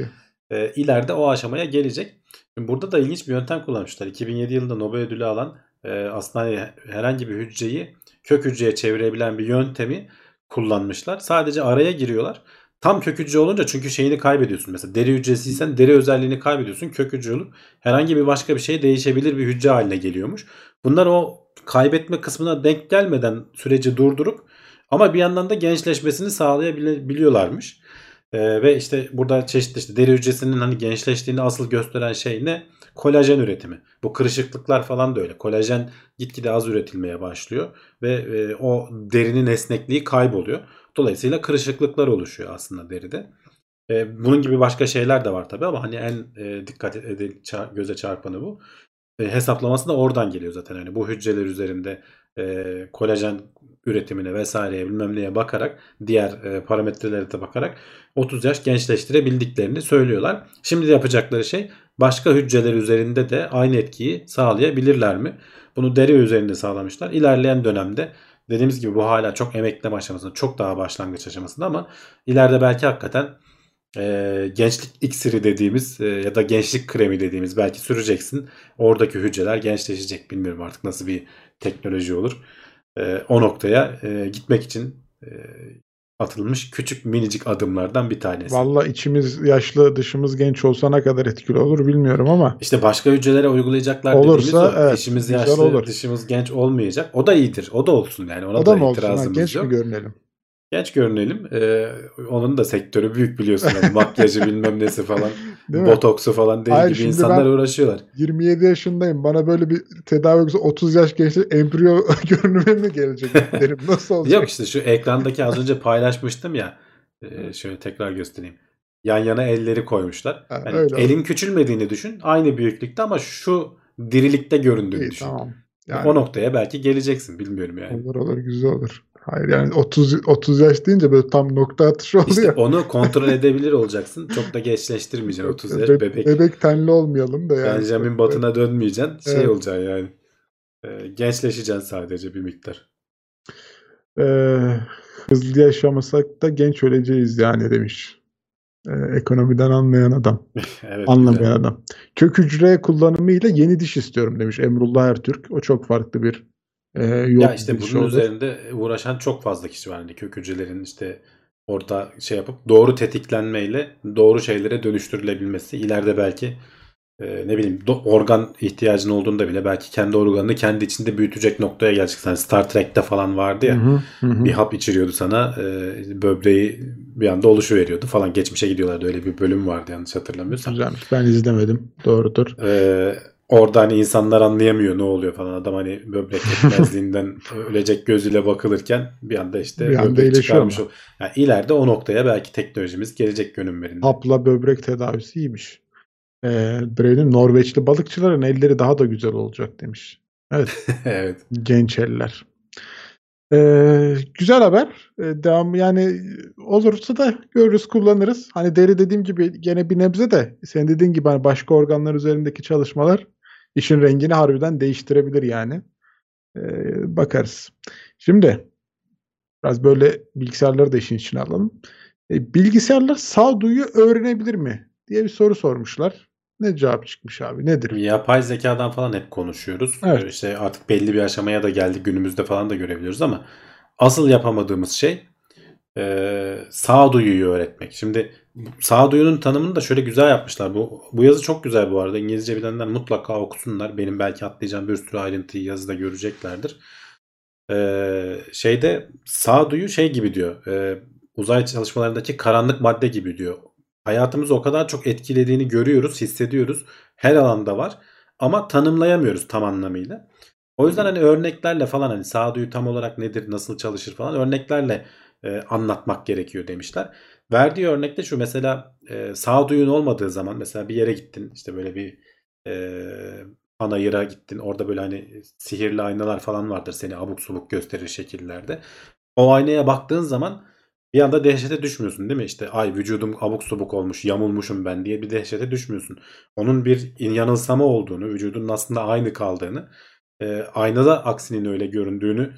E, ileride o aşamaya gelecek. Şimdi burada da ilginç bir yöntem kullanmışlar. 2007 yılında Nobel ödülü alan e, aslında herhangi bir hücreyi kök hücreye çevirebilen bir yöntemi kullanmışlar. Sadece araya giriyorlar. Tam kök hücre olunca çünkü şeyini kaybediyorsun. Mesela deri hücresiysen deri özelliğini kaybediyorsun. Kök hücre olup herhangi bir başka bir şey değişebilir bir hücre haline geliyormuş. Bunlar o kaybetme kısmına denk gelmeden süreci durdurup ama bir yandan da gençleşmesini sağlayabiliyorlarmış. Ee, ve işte burada çeşitli işte deri hücresinin hani gençleştiğini asıl gösteren şey ne? Kolajen üretimi. Bu kırışıklıklar falan da öyle. Kolajen gitgide az üretilmeye başlıyor ve e, o derinin esnekliği kayboluyor. Dolayısıyla kırışıklıklar oluşuyor aslında deride. E, bunun gibi başka şeyler de var tabii ama hani en e, dikkat edil ça- göze çarpanı bu. E, hesaplaması da oradan geliyor zaten. Hani bu hücreler üzerinde e, kolajen üretimine vesaireye bilmem neye bakarak diğer e, parametrelere de bakarak 30 yaş gençleştirebildiklerini söylüyorlar. Şimdi yapacakları şey başka hücreler üzerinde de aynı etkiyi sağlayabilirler mi? Bunu deri üzerinde sağlamışlar. İlerleyen dönemde dediğimiz gibi bu hala çok emekleme aşamasında çok daha başlangıç aşamasında ama ileride belki hakikaten e, gençlik iksiri dediğimiz e, ya da gençlik kremi dediğimiz belki süreceksin. Oradaki hücreler gençleşecek. Bilmiyorum artık nasıl bir teknoloji olur. E, o noktaya e, gitmek için atılmış küçük minicik adımlardan bir tanesi. Valla içimiz yaşlı dışımız genç olsa ne kadar etkili olur bilmiyorum ama İşte başka hücrelere uygulayacaklar Olursa, dediğimiz o. evet, İçimiz güzel yaşlı, olur. dışımız genç olmayacak. O da iyidir. O da olsun yani. Ona o da, da mı olsun? İtirazımız genç yok. mi görünelim? Genç görünelim. Ee, onun da sektörü büyük biliyorsun. Yani makyajı bilmem nesi falan. *laughs* Değil mi? Botoksu falan deli Hayır, gibi insanlar uğraşıyorlar. 27 yaşındayım. Bana böyle bir tedavi yoksa 30 yaş gençlik embriyo *laughs* görünüme mi gelecek derim. Nasıl olacak? Yok işte şu ekrandaki az önce paylaşmıştım ya. Ee, şöyle tekrar göstereyim. Yan yana elleri koymuşlar. Ha, Yani öyle elin küçülmediğini düşün. Aynı büyüklükte ama şu dirilikte göründüğünü İyi, düşün. tamam. Yani, O noktaya belki geleceksin. Bilmiyorum yani. olur olur güzel olur. Hayır yani 30 30 yaş deyince böyle tam nokta atışı oluyor. İşte onu kontrol edebilir olacaksın. Çok da gençleştirmeyeceksin 30 yaş Be- bebek. bebek tenli olmayalım da yani. Benjamin Button'a dönmeyeceksin. Şey Evet. olacaksın yani. Ee, gençleşeceksin sadece bir miktar. Ee, hızlı yaşamasak da genç öleceğiz yani demiş. Ee, ekonomiden anlayan adam. *laughs* Evet, Anlamayan güzel. adam. Kök hücre kullanımıyla yeni diş istiyorum demiş Emrullah Ertürk. O çok farklı bir e, yol Ya işte izleyişi bunun olur. üzerinde uğraşan çok fazla kişi var. Hani kök hücrelerin işte orada şey yapıp doğru tetiklenmeyle doğru şeylere dönüştürülebilmesi. İleride belki e, ne bileyim organ ihtiyacın olduğunda bile belki kendi organını kendi içinde büyütecek noktaya gelecek. Hani Star Trek'te falan vardı ya. Hı hı, hı. Bir hap içiriyordu sana. e, böbreği bir anda oluşuveriyordu falan. Geçmişe gidiyorlardı. Öyle bir bölüm vardı yanlış hatırlamıyorsam. Güzelmiş. Ben izlemedim. Doğrudur. Ee, orada hani insanlar anlayamıyor ne oluyor falan. Adam hani böbrek *laughs* yetmezliğinden ölecek gözüyle bakılırken bir anda işte Bir anda böbrek çıkarmış. ama. Yani ileride o noktaya belki teknolojimiz gelecek gönüllerinde. Hapla böbrek tedavisi iyiymiş. Ee, Brain'in Norveçli balıkçıların elleri daha da güzel olacak demiş. Evet. *laughs* evet. Genç eller. Ee, güzel haber. Ee, devam yani olursa da görürüz kullanırız. Hani deri dediğim gibi gene bir nebze de senin dediğin gibi hani başka organlar üzerindeki çalışmalar işin rengini harbiden değiştirebilir yani. Ee, bakarız. Şimdi biraz böyle bilgisayarları da işin içine alalım. E, bilgisayarlar sağduyu öğrenebilir mi diye bir soru sormuşlar. Ne cevap çıkmış abi? Nedir? Yapay zekadan falan hep konuşuyoruz. Evet. Ee, İşte artık belli bir aşamaya da geldik. Günümüzde falan da görebiliyoruz ama asıl yapamadığımız şey e, sağduyuyu öğretmek. Şimdi sağduyunun tanımını da şöyle güzel yapmışlar. Bu, bu yazı çok güzel bu arada. İngilizce bilenler mutlaka okusunlar. Benim belki atlayacağım bir sürü ayrıntıyı yazıda göreceklerdir. Ee, şeyde sağduyu şey gibi diyor. e, uzay çalışmalarındaki karanlık madde gibi diyor. Hayatımızı o kadar çok etkilediğini görüyoruz, hissediyoruz. Her alanda var. Ama tanımlayamıyoruz tam anlamıyla. O yüzden hani örneklerle falan hani sağduyu tam olarak nedir, nasıl çalışır falan örneklerle e, anlatmak gerekiyor demişler. Verdiği örnekte şu mesela e, sağduyun olmadığı zaman mesela bir yere gittin işte böyle bir e, panayıra gittin orada böyle hani sihirli aynalar falan vardır seni abuk subuk gösterir şekillerde. O aynaya baktığın zaman bir anda dehşete düşmüyorsun değil mi? İşte ay vücudum abuk subuk olmuş, yamulmuşum ben diye bir dehşete düşmüyorsun. Onun bir yanılsama olduğunu, vücudun aslında aynı kaldığını, e, aynada aksinin öyle göründüğünü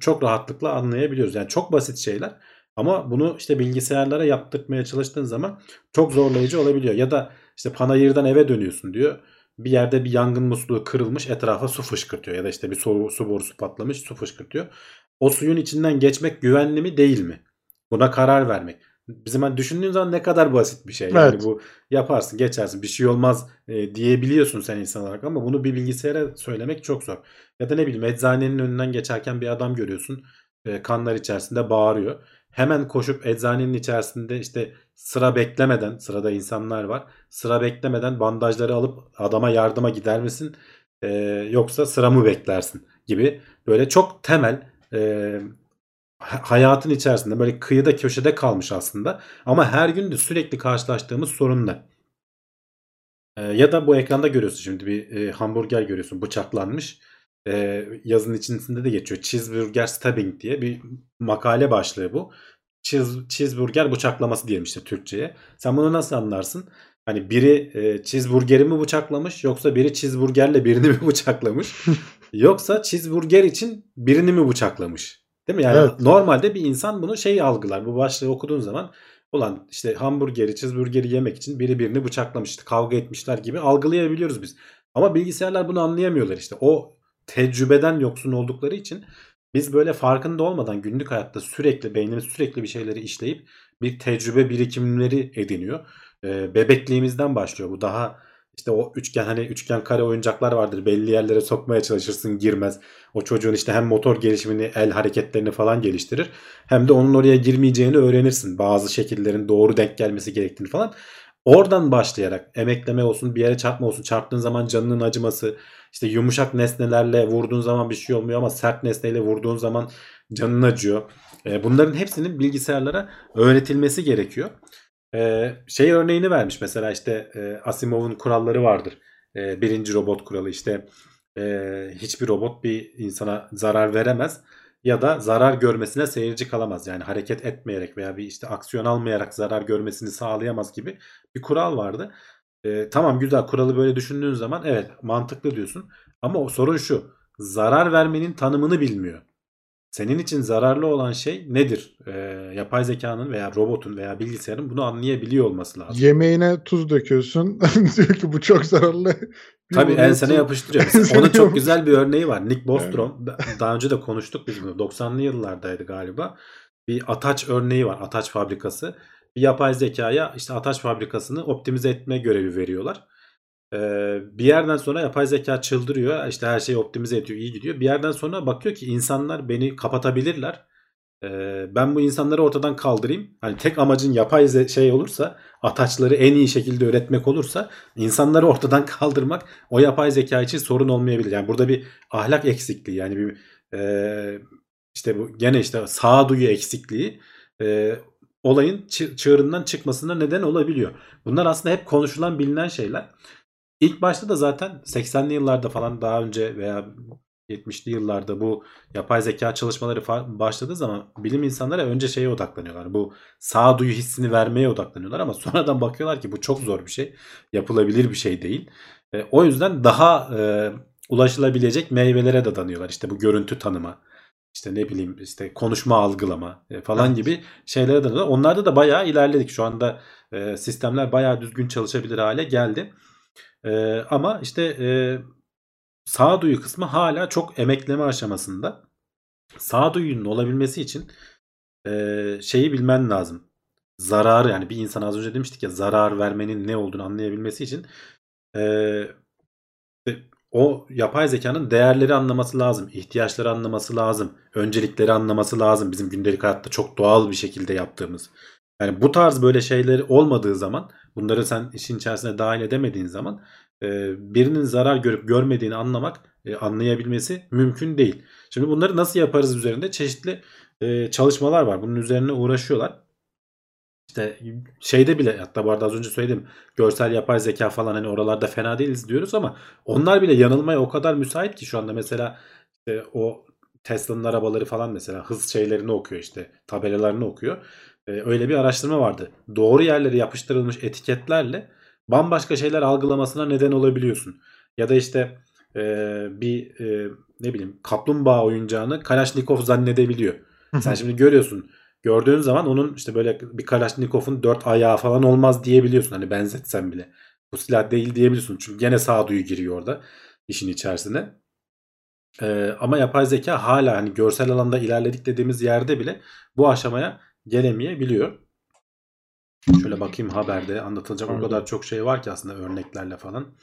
çok rahatlıkla anlayabiliyoruz. Yani çok basit şeyler ama bunu işte bilgisayarlara yaptırmaya çalıştığın zaman çok zorlayıcı olabiliyor. Ya da işte panayırdan eve dönüyorsun diyor. Bir yerde bir yangın musluğu kırılmış etrafa su fışkırtıyor. Ya da işte bir su, su borusu patlamış su fışkırtıyor. O suyun içinden geçmek güvenli mi değil mi? Buna karar vermek. Bizim hani düşündüğün zaman ne kadar basit bir şey. Yani Evet. bu yaparsın geçersin bir şey olmaz e, diyebiliyorsun sen insan olarak ama bunu bir bilgisayara söylemek çok zor. Ya da ne bileyim eczanenin önünden geçerken bir adam görüyorsun e, kanlar içerisinde bağırıyor. Hemen koşup eczanenin içerisinde işte sıra beklemeden sırada insanlar var. Sıra beklemeden bandajları alıp adama yardıma gider misin? E, yoksa sıra mı beklersin gibi böyle çok temel e, hayatın içerisinde böyle kıyıda köşede kalmış aslında ama her gün de sürekli karşılaştığımız sorunlar. Ee, ya da bu ekranda görüyorsun şimdi bir e, hamburger görüyorsun bıçaklanmış. Ee, yazının içerisinde de geçiyor. Cheeseburger stabbing diye bir makale başlığı bu. Cheese, cheeseburger bıçaklaması diyelim işte Türkçe'ye. Sen bunu nasıl anlarsın? Hani biri e, cheeseburgeri mi bıçaklamış yoksa biri cheeseburgerle birini mi *laughs* bıçaklamış? *laughs* yoksa cheeseburger için birini mi bıçaklamış? Değil mi? Yani Evet. normalde bir insan bunu şey algılar. Bu başlığı okuduğun zaman ulan işte hamburgeri, cheeseburgeri yemek için biri birini bıçaklamış, işte kavga etmişler gibi algılayabiliyoruz biz. Ama bilgisayarlar bunu anlayamıyorlar işte. O tecrübeden yoksun oldukları için biz böyle farkında olmadan günlük hayatta sürekli beynimiz sürekli bir şeyleri işleyip bir tecrübe birikimleri ediniyor. Ee, bebekliğimizden başlıyor bu daha işte o üçgen hani üçgen kare oyuncaklar vardır belli yerlere sokmaya çalışırsın girmez. O çocuğun işte hem motor gelişimini el hareketlerini falan geliştirir hem de onun oraya girmeyeceğini öğrenirsin. Bazı şekillerin doğru denk gelmesi gerektiğini falan. Oradan başlayarak emekleme olsun bir yere çarpma olsun çarptığın zaman canının acıması işte yumuşak nesnelerle vurduğun zaman bir şey olmuyor ama sert nesneyle vurduğun zaman canın acıyor. E, bunların hepsinin bilgisayarlara öğretilmesi gerekiyor. E, şey örneğini vermiş mesela işte e, Asimov'un kuralları vardır. E, birinci robot kuralı işte e, hiçbir robot bir insana zarar veremez ya da zarar görmesine seyirci kalamaz. Yani hareket etmeyerek veya bir işte aksiyon almayarak zarar görmesini sağlayamaz gibi bir kural vardı. E, tamam güzel kuralı böyle düşündüğün zaman evet mantıklı diyorsun. Ama o sorun şu. Zarar vermenin tanımını bilmiyor. Senin için zararlı olan şey nedir? Ee, yapay zekanın veya robotun veya bilgisayarın bunu anlayabiliyor olması lazım. Yemeğine tuz döküyorsun. *laughs* diyor ki bu çok zararlı. *laughs* Tabii ensene yapıştırıyor. *laughs* Mesela onun çok güzel bir örneği var. Nick Bostrom. Daha önce de konuştuk biz bunu. 90'lı yıllardaydı galiba. Bir ataç örneği var. Ataç fabrikası. Bir yapay zekaya işte ataç fabrikasını optimize etme görevi veriyorlar. Bir yerden sonra yapay zeka çıldırıyor. İşte her şeyi optimize ediyor. iyi gidiyor. Bir yerden sonra bakıyor ki insanlar beni kapatabilirler. Ben bu insanları ortadan kaldırayım. Hani tek amacın yapay şey olursa ataçları en iyi şekilde üretmek olursa insanları ortadan *laughs* kaldırmak o yapay zeka için sorun olmayabilir. Yani burada bir ahlak eksikliği yani bir işte bu gene işte sağduyu eksikliği olayın çı- çığırından çıkmasına neden olabiliyor. Bunlar aslında hep konuşulan bilinen şeyler. İlk başta da zaten 80'li yıllarda falan daha önce veya 70'li yıllarda bu yapay zeka çalışmaları başladığı zaman bilim insanları önce şeye odaklanıyorlar. Bu sağduyu hissini vermeye odaklanıyorlar ama *laughs* sonradan bakıyorlar ki bu çok zor bir şey. Yapılabilir bir şey değil. E, o yüzden daha e, ulaşılabilecek meyvelere dadanıyorlar. İşte bu görüntü tanıma, işte ne bileyim işte konuşma algılama e, falan Evet. gibi şeylere dadanıyorlar. Onlarda da bayağı ilerledik. Şu anda e, sistemler bayağı düzgün çalışabilir hale geldi. E, ama işte e, sağduyu kısmı hala çok emekleme aşamasında. Sağduyunun olabilmesi için e, şeyi bilmen lazım. Zararı yani bir insan az önce demiştik ya zarar vermenin ne olduğunu anlayabilmesi için e, o yapay zekanın değerleri anlaması lazım. ihtiyaçları anlaması lazım. Öncelikleri anlaması lazım. Bizim gündelik hayatta çok doğal bir şekilde yaptığımız. Yani bu tarz böyle şeyleri olmadığı zaman bunları sen işin içerisine dahil edemediğin zaman e, birinin zarar görüp görmediğini anlamak e, anlayabilmesi mümkün değil. Şimdi bunları nasıl yaparız üzerinde çeşitli e, çalışmalar var. Bunun üzerine uğraşıyorlar. İşte şeyde bile hatta bu arada az önce söyledim görsel yapay zeka falan hani oralarda fena değiliz diyoruz ama onlar bile yanılmaya o kadar müsait ki şu anda mesela işte o Tesla'nın arabaları falan mesela hız şeylerini okuyor işte tabelalarını okuyor. Ee, öyle bir araştırma vardı. Doğru yerlere yapıştırılmış etiketlerle bambaşka şeyler algılamasına neden olabiliyorsun. Ya da işte e, bir e, ne bileyim kaplumbağa oyuncağını Kalashnikov zannedebiliyor. Sen şimdi görüyorsun. Gördüğün zaman onun işte böyle bir Kalashnikov'un dört ayağı falan olmaz diyebiliyorsun. Hani benzetsen bile. Bu silah değil diyebiliyorsun. Çünkü gene sağduyu giriyor orada işin içerisine. Ee, ama yapay zeka hala hani görsel alanda ilerledik dediğimiz yerde bile bu aşamaya gelemeyebiliyor. Şöyle bakayım haberde anlatılacak o kadar çok şey var ki aslında örneklerle falan.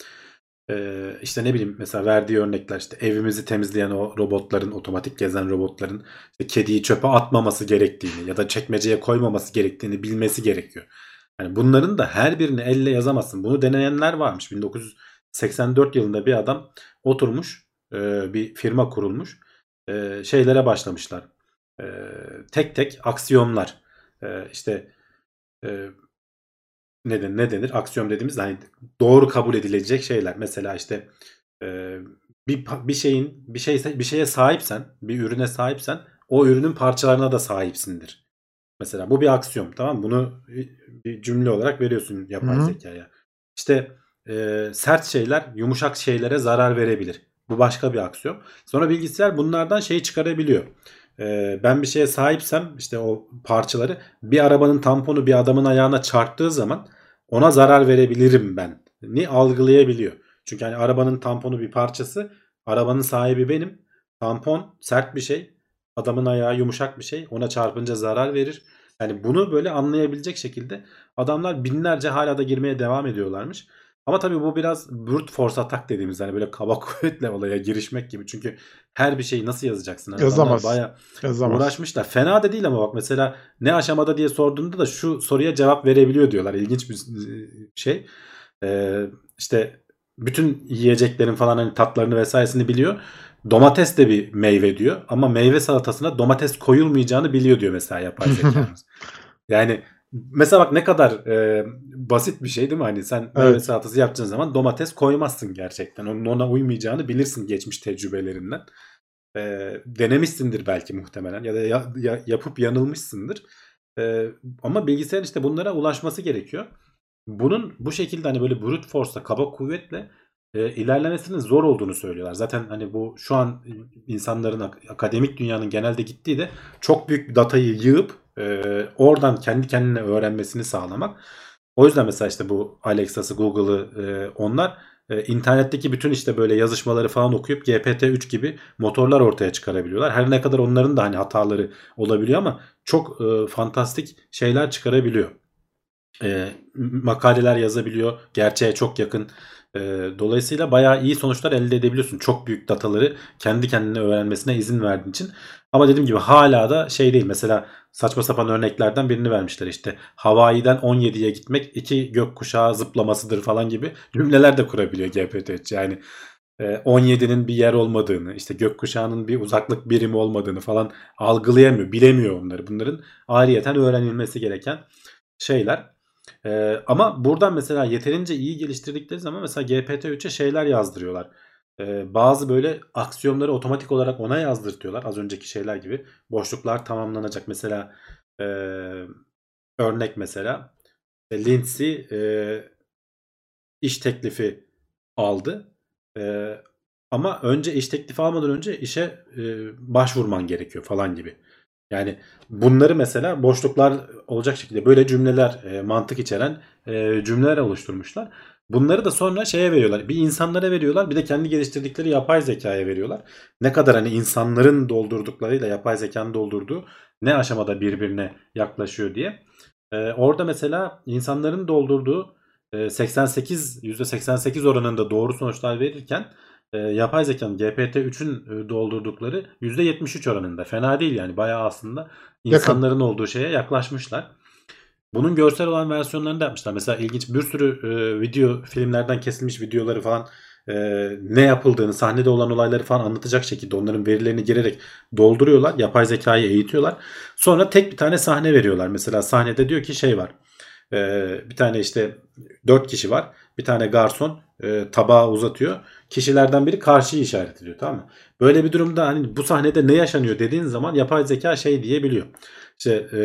Ee, işte ne bileyim mesela verdiği örnekler işte evimizi temizleyen o robotların otomatik gezen robotların işte kediyi çöpe atmaması gerektiğini ya da çekmeceye koymaması gerektiğini bilmesi gerekiyor. Yani bunların da her birini elle yazamazsın. Bunu deneyenler varmış. 1984 yılında bir adam oturmuş e, bir firma kurulmuş e, şeylere başlamışlar. E, tek tek aksiyonlar e, işte e, ne, den- ne denir? Aksiyon dediğimiz hani doğru kabul edilecek şeyler. Mesela işte e, bir bir şeyin bir şey bir şeye sahipsen, bir ürüne sahipsen o ürünün parçalarına da sahipsindir. Mesela bu bir aksiyon tamam? Bunu bir cümle olarak veriyorsun yapay Hı hı. zekaya. İşte e, sert şeyler yumuşak şeylere zarar verebilir. Bu başka bir aksiyon. Sonra bilgisayar bunlardan şeyi çıkarabiliyor. E, ben bir şeye sahipsem işte o parçaları bir arabanın tamponu bir adamın ayağına çarptığı zaman ona zarar verebilirim ben ni algılayabiliyor. Çünkü hani arabanın tamponu bir parçası, arabanın sahibi benim. Tampon sert bir şey, adamın ayağı yumuşak bir şey. Ona çarpınca zarar verir. Yani bunu böyle anlayabilecek şekilde adamlar binlerce hala da girmeye devam ediyorlarmış. Ama tabii bu biraz brute force atak dediğimiz hani böyle kaba *laughs* kuvvetle olaya girişmek gibi. Çünkü her bir şeyi nasıl yazacaksın? Hani Yazamaz. bayağı Yazamaz. uğraşmışlar. Fena da değil ama bak mesela ne aşamada diye sorduğunda da şu soruya cevap verebiliyor diyorlar. İlginç bir e, şey. Ee, işte bütün yiyeceklerin falan hani tatlarını vesairesini biliyor. Domates de bir meyve diyor ama meyve salatasına domates koyulmayacağını biliyor diyor mesela yapay *laughs* zekamız. yani mesela bak ne kadar e, basit bir şey değil mi? Hani sen meyve Evet. salatası yapacağın zaman domates koymazsın gerçekten. Onun ona uymayacağını bilirsin geçmiş tecrübelerinden. E, denemişsindir belki muhtemelen ya da ya- ya- yapıp yanılmışsındır. E, ama bilgisayar işte bunlara ulaşması gerekiyor. Bunun bu şekilde hani böyle brute force'la kaba kuvvetle e, ilerlemesinin zor olduğunu söylüyorlar. Zaten hani bu şu an insanların ak- akademik dünyanın genelde gittiği de çok büyük bir datayı yığıp e, oradan kendi kendine öğrenmesini sağlamak. O yüzden mesela işte bu Alexa'sı, Google'ı e, onlar e, internetteki bütün işte böyle yazışmaları falan okuyup GPT-3 gibi motorlar ortaya çıkarabiliyorlar. Her ne kadar onların da hani hataları olabiliyor ama çok e, fantastik şeyler çıkarabiliyor. E, makaleler yazabiliyor. Gerçeğe çok yakın. E, dolayısıyla bayağı iyi sonuçlar elde edebiliyorsun. Çok büyük dataları kendi kendine öğrenmesine izin verdiğin için. Ama dediğim gibi hala da şey değil. Mesela saçma sapan örneklerden birini vermişler işte. Hawaii'den 17'ye gitmek iki gökkuşağı zıplamasıdır falan gibi cümleler de kurabiliyor GPT-3. Yani e, 17'nin bir yer olmadığını, işte gökkuşağının bir uzaklık birimi olmadığını falan algılayamıyor, bilemiyor onları. Bunların ayrıyeten öğrenilmesi gereken şeyler. Ee, ama buradan mesela yeterince iyi geliştirdikleri zaman mesela GPT-3'e şeyler yazdırıyorlar. Ee, bazı böyle aksiyonları otomatik olarak ona yazdırtıyorlar. Az önceki şeyler gibi. Boşluklar tamamlanacak. Mesela e, örnek mesela e, Lindsay e, iş teklifi aldı. E, ama önce iş teklifi almadan önce işe e, başvurman gerekiyor falan gibi. Yani bunları mesela boşluklar olacak şekilde böyle cümleler e, mantık içeren e, cümleler oluşturmuşlar. Bunları da sonra şeye veriyorlar. Bir insanlara veriyorlar bir de kendi geliştirdikleri yapay zekaya veriyorlar. Ne kadar hani insanların doldurduklarıyla yapay zekanın doldurduğu ne aşamada birbirine yaklaşıyor diye. E, orada mesela insanların doldurduğu e, 88 %88 oranında doğru sonuçlar verirken e, yapay zekanın GPT-3'ün e, doldurdukları %73 oranında. Fena değil yani bayağı aslında insanların olduğu şeye yaklaşmışlar. Bunun görsel olan versiyonlarını da yapmışlar. Mesela ilginç bir sürü e, video filmlerden kesilmiş videoları falan e, ne yapıldığını, sahnede olan olayları falan anlatacak şekilde onların verilerini girerek dolduruyorlar. Yapay zekayı eğitiyorlar. Sonra tek bir tane sahne veriyorlar. Mesela sahnede diyor ki şey var. E, bir tane işte dört kişi var. Bir tane garson e, tabağı uzatıyor. Kişilerden biri karşıyı işaret ediyor tamam mı? Böyle bir durumda hani bu sahnede ne yaşanıyor dediğin zaman yapay zeka şey diyebiliyor. İşte e,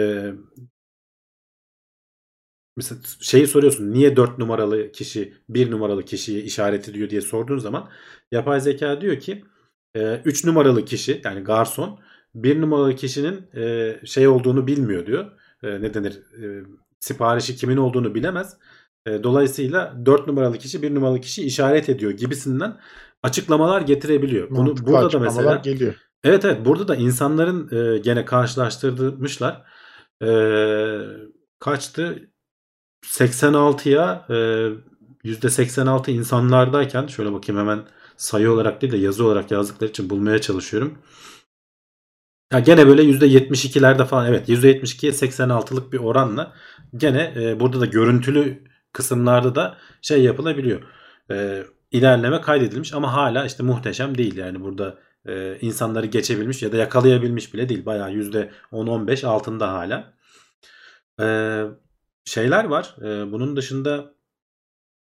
mesela şeyi soruyorsun niye 4 numaralı kişi 1 numaralı kişiyi işaret ediyor diye sorduğun zaman yapay zeka diyor ki 3 numaralı kişi yani garson 1 numaralı kişinin e, şey olduğunu bilmiyor diyor. E, ne denir? E, siparişi kimin olduğunu bilemez. E, dolayısıyla 4 numaralı kişi 1 numaralı kişi işaret ediyor gibisinden açıklamalar getirebiliyor. Bunu Mantıklı burada da mesela geliyor. Evet evet burada da insanların e, gene karşılaştırmışlar. E, kaçtı? 86'ya e, %86 insanlardayken şöyle bakayım hemen sayı olarak değil de yazı olarak yazdıkları için bulmaya çalışıyorum. Ya gene böyle %72'lerde falan evet %72'ye 86'lık bir oranla gene e, burada da görüntülü kısımlarda da şey yapılabiliyor. E, ilerleme kaydedilmiş ama hala işte muhteşem değil yani burada e, insanları geçebilmiş ya da yakalayabilmiş bile değil. Bayağı %10-15 altında hala. E, şeyler var. E, bunun dışında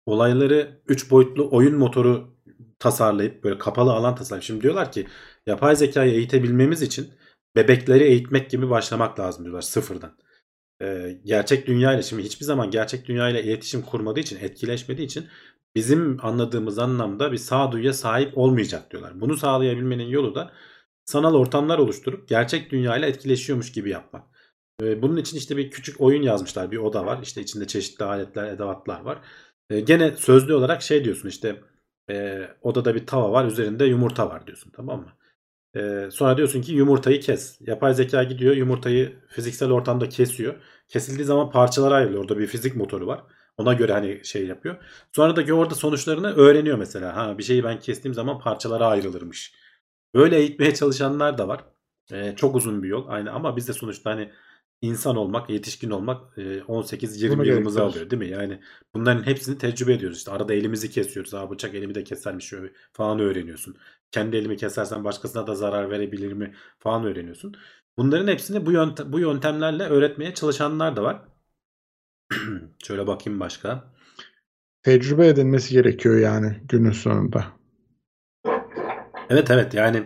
olayları 3 boyutlu oyun motoru tasarlayıp böyle kapalı alan tasarlayıp. Şimdi diyorlar ki yapay zekayı eğitebilmemiz için bebekleri eğitmek gibi başlamak lazım diyorlar sıfırdan. Ee, gerçek dünya ile şimdi hiçbir zaman gerçek dünya ile iletişim kurmadığı için etkileşmediği için bizim anladığımız anlamda bir sağduyuya sahip olmayacak diyorlar. Bunu sağlayabilmenin yolu da sanal ortamlar oluşturup gerçek dünya ile etkileşiyormuş gibi yapmak. Ee, bunun için işte bir küçük oyun yazmışlar. Bir oda var. İşte içinde çeşitli aletler, edevatlar var. Ee, gene sözlü olarak şey diyorsun işte e, odada bir tava var. Üzerinde yumurta var diyorsun. Tamam mı? Ee, sonra diyorsun ki yumurtayı kes. Yapay zeka gidiyor yumurtayı fiziksel ortamda kesiyor. Kesildiği zaman parçalara ayrılıyor. Orada bir fizik motoru var. Ona göre hani şey yapıyor. Sonra da orada sonuçlarını öğreniyor mesela. Ha bir şeyi ben kestiğim zaman parçalara ayrılırmış. Böyle eğitmeye çalışanlar da var. Ee, çok uzun bir yol. Aynı ama biz de sonuçta hani insan olmak, yetişkin olmak 18-20 Bunu yılımızı alıyor değil mi? Yani bunların hepsini tecrübe ediyoruz. İşte arada elimizi kesiyoruz. Ha bıçak elimi de kesermiş şöyle falan öğreniyorsun. Kendi elimi kesersen başkasına da zarar verebilir mi falan öğreniyorsun. Bunların hepsini bu, yöntem, bu yöntemlerle öğretmeye çalışanlar da var. *clears throat* Şöyle bakayım başka. Tecrübe edilmesi gerekiyor yani günün sonunda. Evet evet yani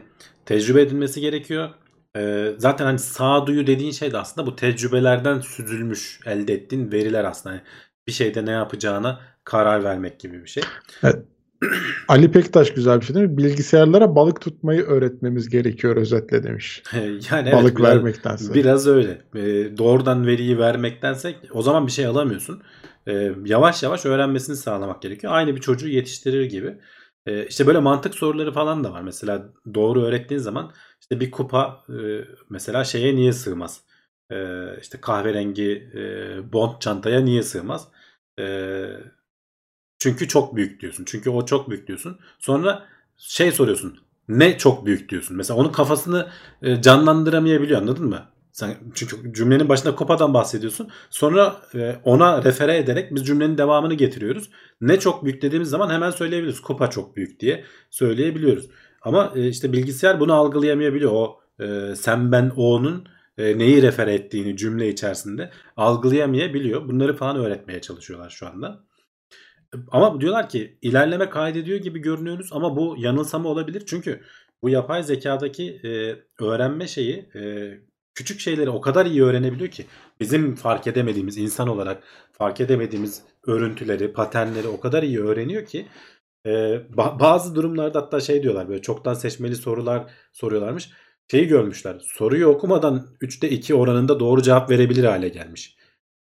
tecrübe edilmesi gerekiyor. Ee, zaten hani sağduyu dediğin şey de aslında bu tecrübelerden süzülmüş elde ettiğin veriler aslında. Yani bir şeyde ne yapacağına karar vermek gibi bir şey. Evet. *clears throat* Ali Pektaş güzel bir şey değil mi? Bilgisayarlara balık tutmayı öğretmemiz gerekiyor özetle demiş. *laughs* yani evet, balık biraz, vermektense. Biraz öyle. Ee, doğrudan veriyi vermektense o zaman bir şey alamıyorsun. Ee, yavaş yavaş öğrenmesini sağlamak gerekiyor. Aynı bir çocuğu yetiştirir gibi. Ee, işte böyle mantık soruları falan da var. Mesela doğru öğrettiğin zaman işte bir kupa e, mesela şeye niye sığmaz? Ee, işte kahverengi e, bond çantaya niye sığmaz? Ee, çünkü çok büyük diyorsun. Çünkü o çok büyük diyorsun. Sonra şey soruyorsun. Ne çok büyük diyorsun. Mesela onun kafasını e, canlandıramayabiliyor anladın mı? Sen çünkü cümlenin başında kupadan bahsediyorsun. Sonra e, ona refere ederek biz cümlenin devamını getiriyoruz. Ne çok büyük dediğimiz zaman hemen söyleyebiliriz. Kupa çok büyük diye söyleyebiliyoruz. Ama e, işte bilgisayar bunu algılayamayabiliyor. O sen ben o'nun neyi refere ettiğini cümle içerisinde algılayamayabiliyor. Bunları falan öğretmeye çalışıyorlar şu anda. Ama diyorlar ki ilerleme kaydediyor gibi görünüyoruz ama bu yanılsama olabilir. Çünkü bu yapay zekadaki e, öğrenme şeyi e, küçük şeyleri o kadar iyi öğrenebiliyor ki bizim fark edemediğimiz insan olarak fark edemediğimiz örüntüleri, paternleri o kadar iyi öğreniyor ki e, ba- bazı durumlarda hatta şey diyorlar böyle çoktan seçmeli sorular soruyorlarmış. Şeyi görmüşler. Soruyu okumadan 3'te 2 oranında doğru cevap verebilir hale gelmiş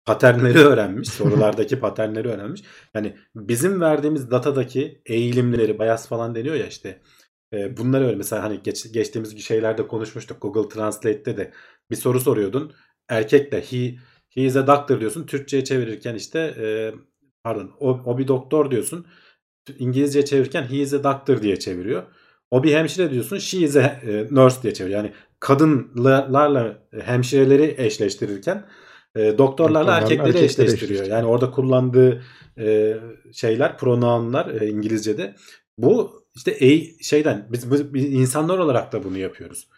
paternleri öğrenmiş. Sorulardaki paternleri öğrenmiş. Yani bizim verdiğimiz datadaki eğilimleri, bias falan deniyor ya işte. E, bunları öyle mesela hani geç, geçtiğimiz şeylerde konuşmuştuk. Google Translate'te de bir soru soruyordun. Erkek de he, he is a doctor diyorsun. Türkçe'ye çevirirken işte e, pardon o, o bir doktor diyorsun. İngilizce çevirirken he is a doctor diye çeviriyor. O bir hemşire diyorsun. She is a e, nurse diye çeviriyor. Yani kadınlarla hemşireleri eşleştirirken e, doktorlarla erkekleri, erkekleri eşleştiriyor. Yani orada kullandığı e, şeyler, pronounlar e, İngilizce'de. Bu işte e, şeyden biz, biz insanlar olarak da bunu yapıyoruz.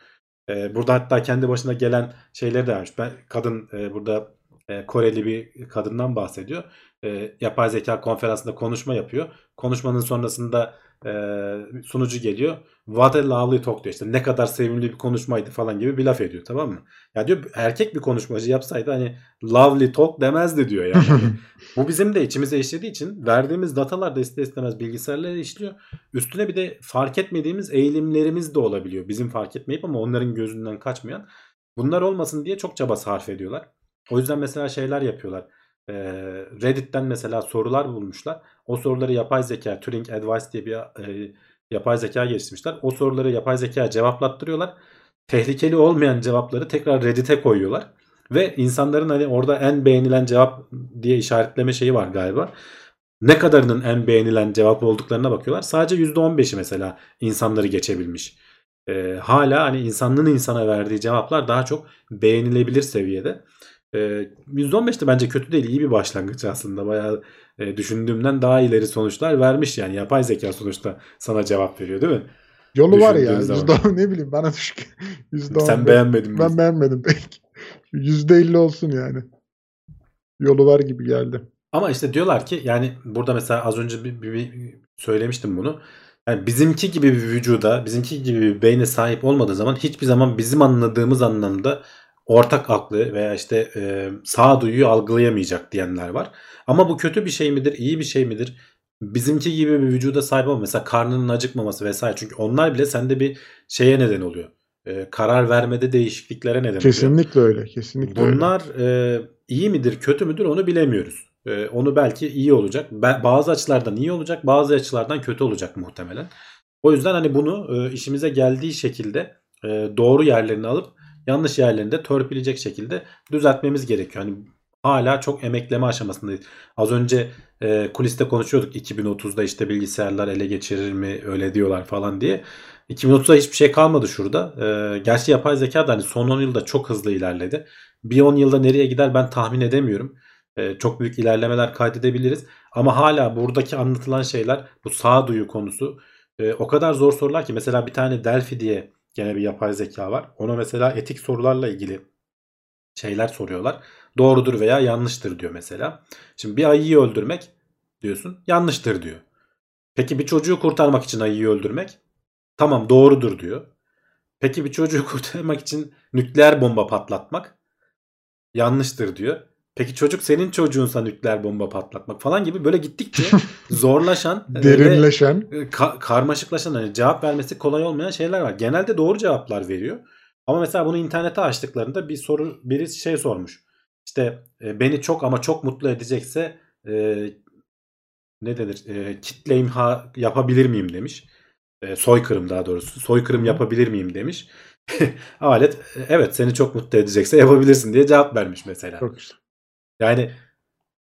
E, burada hatta kendi başına gelen şeyleri de vermiş. Ben kadın e, burada e, Koreli bir kadından bahsediyor. E, yapay zeka konferansında konuşma yapıyor. Konuşmanın sonrasında e, sunucu geliyor. What a lovely talk diyor işte ne kadar sevimli bir konuşmaydı falan gibi bir laf ediyor tamam mı? Ya diyor erkek bir konuşmacı yapsaydı hani lovely talk demezdi diyor yani. Bu bizim de içimize işlediği için verdiğimiz datalar da ister istemez bilgisayarlara işliyor. Üstüne bir de fark etmediğimiz eğilimlerimiz de olabiliyor. Bizim fark etmeyip ama onların gözünden kaçmayan. Bunlar olmasın diye çok çaba sarf ediyorlar. O yüzden mesela şeyler yapıyorlar. Reddit'ten mesela sorular bulmuşlar. O soruları yapay zeka, Turing Advice diye bir yapay zeka geliştirmişler. O soruları yapay zeka cevaplattırıyorlar. Tehlikeli olmayan cevapları tekrar Reddit'e koyuyorlar. Ve insanların hani orada en beğenilen cevap diye işaretleme şeyi var galiba. Ne kadarının en beğenilen cevap olduklarına bakıyorlar. Sadece %15'i mesela insanları geçebilmiş. Ee, hala hani insanlığın insana verdiği cevaplar daha çok beğenilebilir seviyede. Ee, %15 de bence kötü değil. iyi bir başlangıç aslında. Bayağı e, düşündüğümden daha ileri sonuçlar vermiş yani. Yapay zeka sonuçta sana cevap veriyor değil mi? Yolu var ya. Yüzde, ne bileyim bana düşük. *laughs* Yüzde Sen beğenmedin mi? Ben beğenmedim pek. *laughs* Yüzde elli olsun yani. Yolu var gibi geldi. Ama işte diyorlar ki yani burada mesela az önce bir, bir, bir söylemiştim bunu. Yani bizimki gibi bir vücuda, bizimki gibi bir beyne sahip olmadığı zaman hiçbir zaman bizim anladığımız anlamda ortak aklı veya işte e, sağduyuyu algılayamayacak diyenler var. Ama bu kötü bir şey midir, iyi bir şey midir? Bizimki gibi bir vücuda sahip olma. Mesela karnının acıkmaması vesaire. Çünkü onlar bile sende bir şeye neden oluyor. E, karar vermede değişikliklere neden kesinlikle oluyor. Öyle, kesinlikle Bunlar öyle. E, iyi midir, kötü müdür onu bilemiyoruz. E, onu belki iyi olacak. Bazı açılardan iyi olacak, bazı açılardan kötü olacak muhtemelen. O yüzden hani bunu e, işimize geldiği şekilde e, doğru yerlerini alıp yanlış yerlerinde törpüleyecek şekilde düzeltmemiz gerekiyor. Hani hala çok emekleme aşamasındayız. Az önce e, kuliste konuşuyorduk 2030'da işte bilgisayarlar ele geçirir mi öyle diyorlar falan diye. 2030'da hiçbir şey kalmadı şurada. E, gerçi yapay zeka da hani son 10 yılda çok hızlı ilerledi. Bir 10 yılda nereye gider ben tahmin edemiyorum. E, çok büyük ilerlemeler kaydedebiliriz. Ama hala buradaki anlatılan şeyler bu sağduyu konusu e, o kadar zor sorular ki mesela bir tane Delphi diye Gene bir yapay zeka var. Ona mesela etik sorularla ilgili şeyler soruyorlar. Doğrudur veya yanlıştır diyor mesela. Şimdi bir ayıyı öldürmek diyorsun yanlıştır diyor. Peki bir çocuğu kurtarmak için ayıyı öldürmek tamam doğrudur diyor. Peki bir çocuğu *laughs* kurtarmak için nükleer bomba patlatmak yanlıştır diyor. Peki çocuk senin çocuğunsa nükleer bomba patlatmak falan gibi böyle gittikçe *laughs* zorlaşan e, Derinleşen. ka- karmaşıklaşan hani cevap vermesi kolay olmayan şeyler var. Genelde doğru cevaplar veriyor. Ama mesela bunu internete açtıklarında bir soru biri şey sormuş. İşte e, beni çok ama çok mutlu edecekse e, ne denir? E, kitle imha yapabilir miyim demiş. E, soykırım daha doğrusu. Soykırım yapabilir miyim demiş. *laughs* Alet e, evet seni çok mutlu edecekse yapabilirsin diye cevap vermiş mesela. Çok güzel. Yani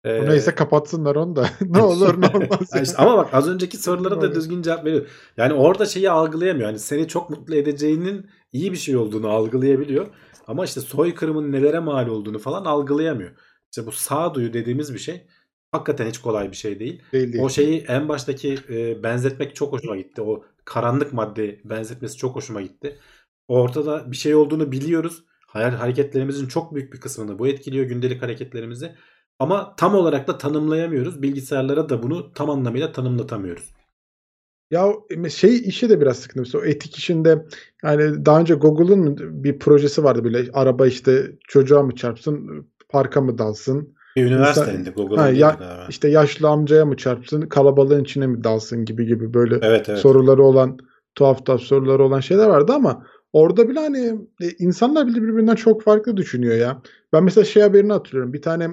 e, Bu neyse kapatsınlar onu da. *laughs* ne olur ne olmaz. *laughs* Ya işte ama bak az önceki sorulara da düzgün cevap veriyor. Yani orada şeyi algılayamıyor. Yani seni çok mutlu edeceğinin iyi bir şey olduğunu algılayabiliyor. Ama işte soykırımın nelere mal olduğunu falan algılayamıyor. İşte bu sağduyu dediğimiz bir şey hakikaten hiç kolay bir şey değil. Değil değil. O şeyi en baştaki e, benzetmek çok hoşuma gitti. O karanlık madde benzetmesi çok hoşuma gitti. Ortada bir şey olduğunu biliyoruz. Hayal hareketlerimizin çok büyük bir kısmını bu etkiliyor gündelik hareketlerimizi. Ama tam olarak da tanımlayamıyoruz. Bilgisayarlara da bunu tam anlamıyla tanımlatamıyoruz. Ya şey işi de biraz sıkıntı. O etik işinde yani daha önce Google'ın bir projesi vardı bile. Araba işte çocuğa mı çarpsın, parka mı dalsın? Bir üniversiteinde değildi ya- galiba. İşte yaşlı amcaya mı çarpsın, kalabalığın içine mi dalsın gibi gibi böyle Evet evet. soruları olan tuhaf tuhaf soruları olan şeyler vardı ama orada bile hani e, insanlar bile birbirinden çok farklı düşünüyor ya. Ben mesela şey haberini hatırlıyorum. Bir tane